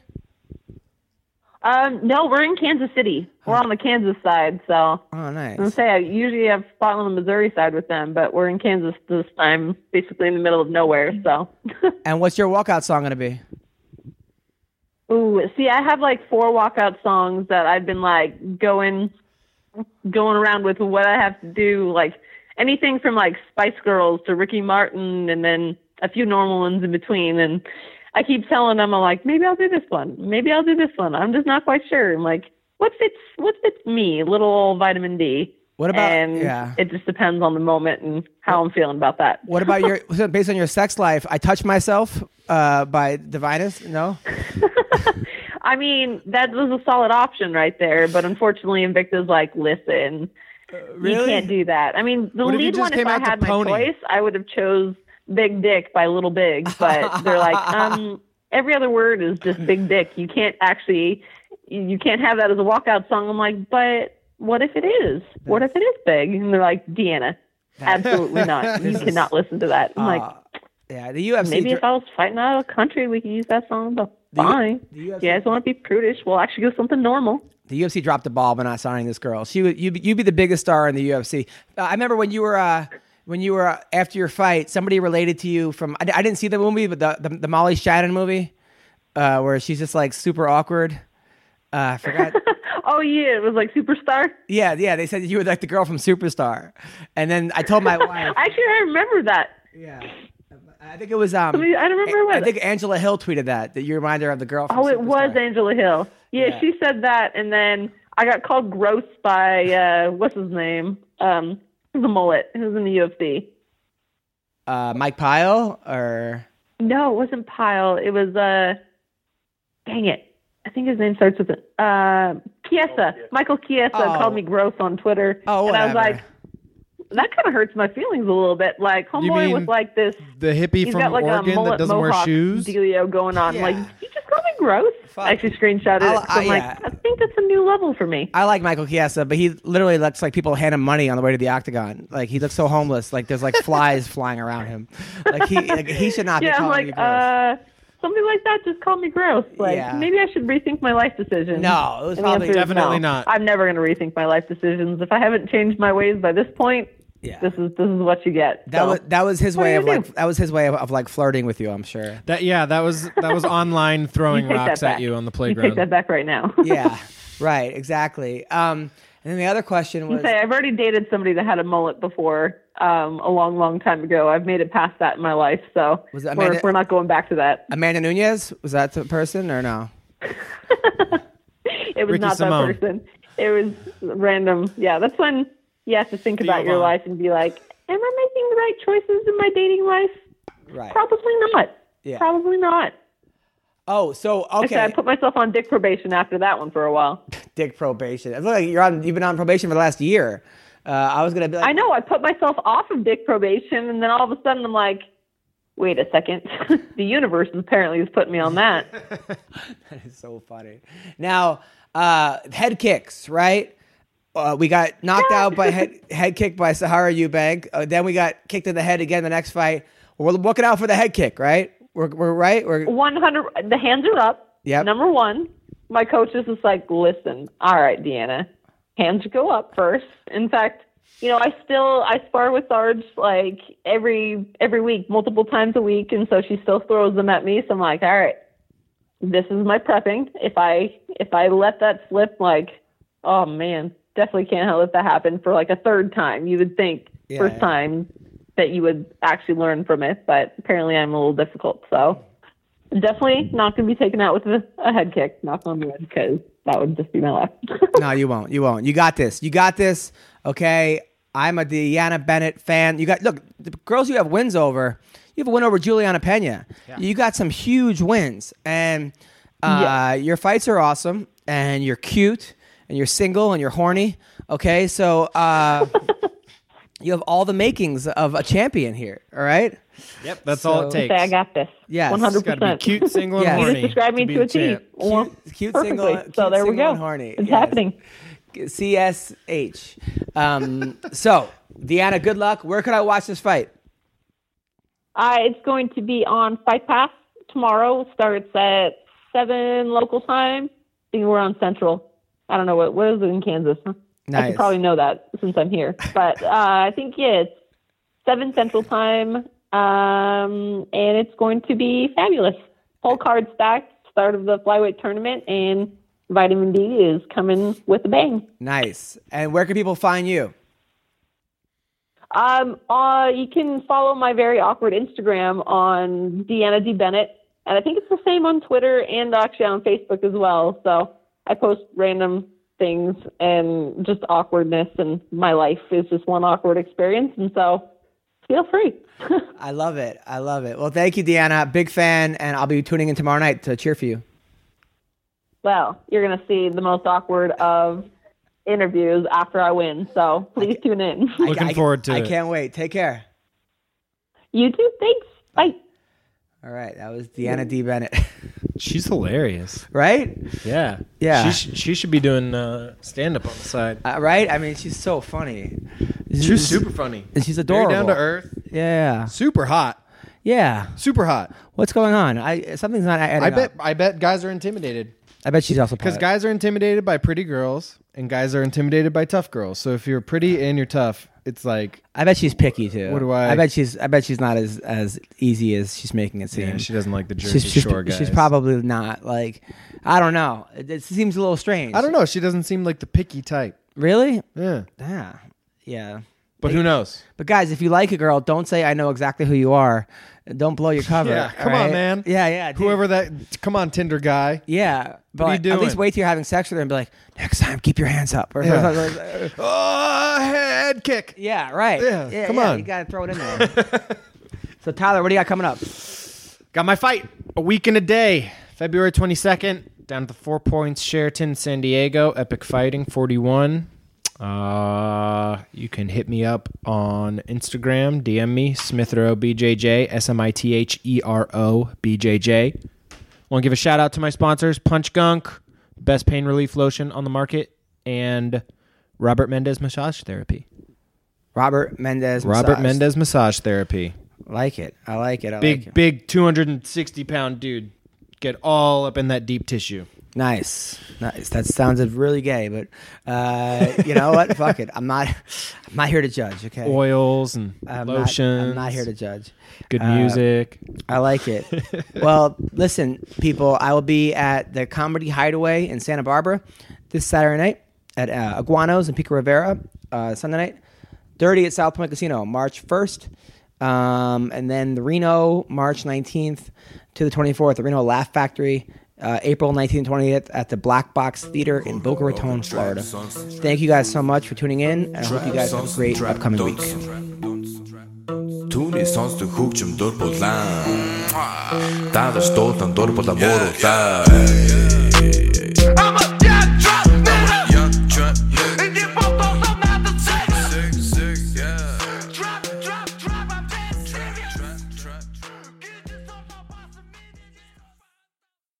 Um, no, we're in Kansas City. We're on the Kansas side, so Oh, I'm nice. gonna say I usually have fought on the Missouri side with them, but we're in Kansas this time, basically in the middle of nowhere. So, And what's your walkout song going to be? ooh, see, I have like four walkout songs that I've been like going, going around with what I have to do, like anything from like Spice Girls to Ricky Martin, and then a few normal ones in between. And I keep telling them, I'm like, maybe I'll do this one, maybe I'll do this one. I'm just not quite sure. I'm like, what fits, what fits me? Little old vitamin D. What about- And yeah. it just depends on the moment and how I'm feeling about that. What about your so based on your sex life? I touch myself uh, by Divinyls. No. I mean, that was a solid option right there, but unfortunately, Invicta's like, listen, you can't do that. I mean, the lead one, if I had my Pony? choice, I would have chose Big Dick by Little Big, but they're like, um, every other word is just Big Dick. You can't actually, you can't have that as a walkout song. I'm like, but what if it is? What if it is big? And they're like, Deanna, absolutely not. You cannot listen to that. I'm like, Uh, yeah, the UFC. Maybe dr- if I was fighting out of country, we could use that song. But The fine. the UFC you guys want to be prudish? We'll actually go something normal. The UFC dropped the ball by not signing this girl. She would you you be the biggest star in the UFC. Uh, I remember when you were uh, when you were uh, after your fight, somebody related to you from I, I didn't see the movie, but the the, the Molly Shannon movie, uh, where she's just like super awkward. Uh, I forgot. Oh yeah, it was like Superstar. yeah, yeah. They said you were like the girl from Superstar, and then I told my wife. Actually, I remember that. Yeah. I think it was um. I, mean, I don't remember I what. think Angela Hill tweeted that that you remind her of the girl. From oh, it was Angela Hill. Yeah, Yeah. she said that, and then I got called gross by uh, what's his name? Um, the mullet who's in the UFC. uh, Mike Pyle or No, it wasn't Pyle. It was uh, dang it. I think his name starts with a uh, Chiesa. Michael Chiesa Oh. called me gross on Twitter, Oh, and I was whatever. like, that kind of hurts my feelings a little bit. Like You homeboy mean was like this. The hippie He's from got like a Oregon mullet that doesn't wear mohawk shoes. dealio going on. Yeah. Like you just called me gross. Fuck. I actually screenshotted I'll, it. I, am I- like. I think that's a new level for me. I like Michael Chiesa, but he literally looks like people hand him money on the way to the octagon. Like he looks so homeless. Like there's like flies flying around him. Like he like, he should not be yeah, I'm calling like, you gross. uh, something like that just called me gross. Like Yeah. maybe I should rethink my life decisions. No, it was probably- Definitely no. not. I'm never going to rethink my life decisions. If I haven't changed my ways by this point, Yeah. This is this is what you get. That So, was that was his what way of you like do? that was his way of, of like flirting with you. I'm sure. That yeah, that was that was online throwing You take that rocks at you on the You playground. take that back right now. Yeah. right. Exactly. Um. And then the other question was. say I've already dated somebody that had a mullet before, um, a long, long time ago. I've made it past that in my life, so Was it we're, we're not going back to that. Amanda Nunes was that the person or no? It was Ricky not Simone. that person. It was random. Yeah, that's when you have to think about your life and be like, "Am I making the right choices in my dating life? Right. Probably not. Yeah. Probably not." Oh, so Actually, I put myself on dick probation after that one for a while. Dick probation. It looks like you're on. You've been on probation for the last year. Uh, I was gonna be like, I know I put myself off of dick probation, and then all of a sudden I'm like, "Wait a second, the universe apparently has put me on that." That is so funny. Now, uh, head kicks, right? Uh, we got knocked out by head head kick by Sahara Eubank. Uh, then we got kicked in the head again the next fight. We're looking out for the head kick, right? We're, we're right. We're One hundred. The hands are up. Yep. Number one, my coach is just like, listen, all right, Deanna, hands go up first. In fact, you know, I still I spar with Sarge like every every week, multiple times a week, and so she still throws them at me. So I'm like, all right, this is my prepping. If I if I let that slip, like, oh man, definitely can't let that happen for like a third time. You would think Yeah, first yeah. time that you would actually learn from it, but apparently I'm a little difficult. So definitely not going to be taken out with a, a head kick. Knock on wood, because that would just be my luck. no, you won't. You won't. You got this. You got this. Okay. I'm a Deanna Bennett fan. You got look the girls you have wins over. You have a win over Julianna Peña. You got some huge wins, and uh, your fights are awesome, and you're cute, and you're single, and you're horny. Okay, so uh, you have all the makings of a champion here. All right. Yep, that's all So- it Say takes. I got this. Yes. one hundred Got to be percent. cute, single, and Yeah. You horny. You just described me be to a the T. champ. Well, cute perfectly. single- so cute there we go. and horny. It's Yes. happening. CSH. Um, so, Deanna, good luck. Where could I watch this fight? Uh, it's going to be on Fight Pass tomorrow. Starts at seven local time. I think we're on Central. I don't know what what is it in Kansas. I should probably know that since I'm here. But uh, I think yeah, it's seven Central time, um, and it's going to be fabulous. Whole card stacked. Start of the flyweight tournament, and Vitamin D is coming with a bang. Nice. And where can people find you? Um, uh, you can follow my very awkward Instagram on Deanna D Bennett, and I think it's the same on Twitter and actually on Facebook as well. So I post random things and just awkwardness, and my life is just one awkward experience, and so feel free. I love it. I love it. Well, thank you, Deanna. Big fan, and I'll be tuning in tomorrow night to cheer for you. well, you're gonna see the most awkward of interviews after I win, so please tune in. Looking I- forward to I it. can't wait. Take care. you too. Thanks. Bye. All right, that was Deanna D. Bennett. She's hilarious. right? Yeah. Yeah. She, sh- she should be doing uh, stand up on the side. Uh, right? I mean, she's so funny. She's super funny. And she's Very adorable. down to earth. Yeah. Super hot. Yeah. Super hot. What's going on? I something's not adding I bet up. I bet guys are intimidated. I bet she's also Because guys are intimidated by pretty girls and guys are intimidated by tough girls. So if you're pretty and you're tough, it's like I bet she's picky too. What do I- I bet she's. I bet she's not as as easy as she's making it seem. yeah, she doesn't like the Jersey she's, she's, Shore guys. she's probably not like. I don't know. It, it seems a little strange. I don't know. She doesn't seem like the picky type. Really? Yeah. Yeah. Yeah. But who knows? But guys, if you like a girl, don't say I know exactly who you are. Don't blow your cover. Yeah, come all on, man. Yeah, yeah. dude. Whoever that come on Tinder guy. Yeah, but are you like, at least wait till you're having sex with her and be like, next time, keep your hands up. Or Yeah. Oh, head kick. Yeah, right. Yeah, come on. You got to throw it in there. so, Tyler, what do you got coming up? Got my fight a week and a day. February 22nd, down at the Four Points Sheraton, San Diego. Epic Fighting 41. Uh, you can hit me up on Instagram, DM me, Smithero BJJ, S M I T H E R O BJJ. Want to give a shout out to my sponsors, Punch Gunk, best pain relief lotion on the market, and Robert Mendez Massage Therapy. Robert Mendez. Robert Massage. Mendez Massage Therapy. Like it. I like it. I Big, like it. big 260 pound dude. Get all up in that deep tissue. Nice, nice. That sounded really gay, but uh, you know what? Fuck it. I'm not. I'm not here to judge. Okay. Oils and I'm not. I'm not here to judge. Good Uh, music. I like it. well, listen, people. I will be at the Comedy Hideaway in Santa Barbara this Saturday night at uh, Iguanos in Pico Rivera. Uh, Sunday night, Dirty at South Point Casino, March first, um, and then the Reno, March nineteenth to the 24th Reno Laugh Factory, uh, April 19th 20th at the Black Box Theater in Boca Raton, Florida. Thank you guys so much for tuning in, and I hope you guys have a great upcoming week.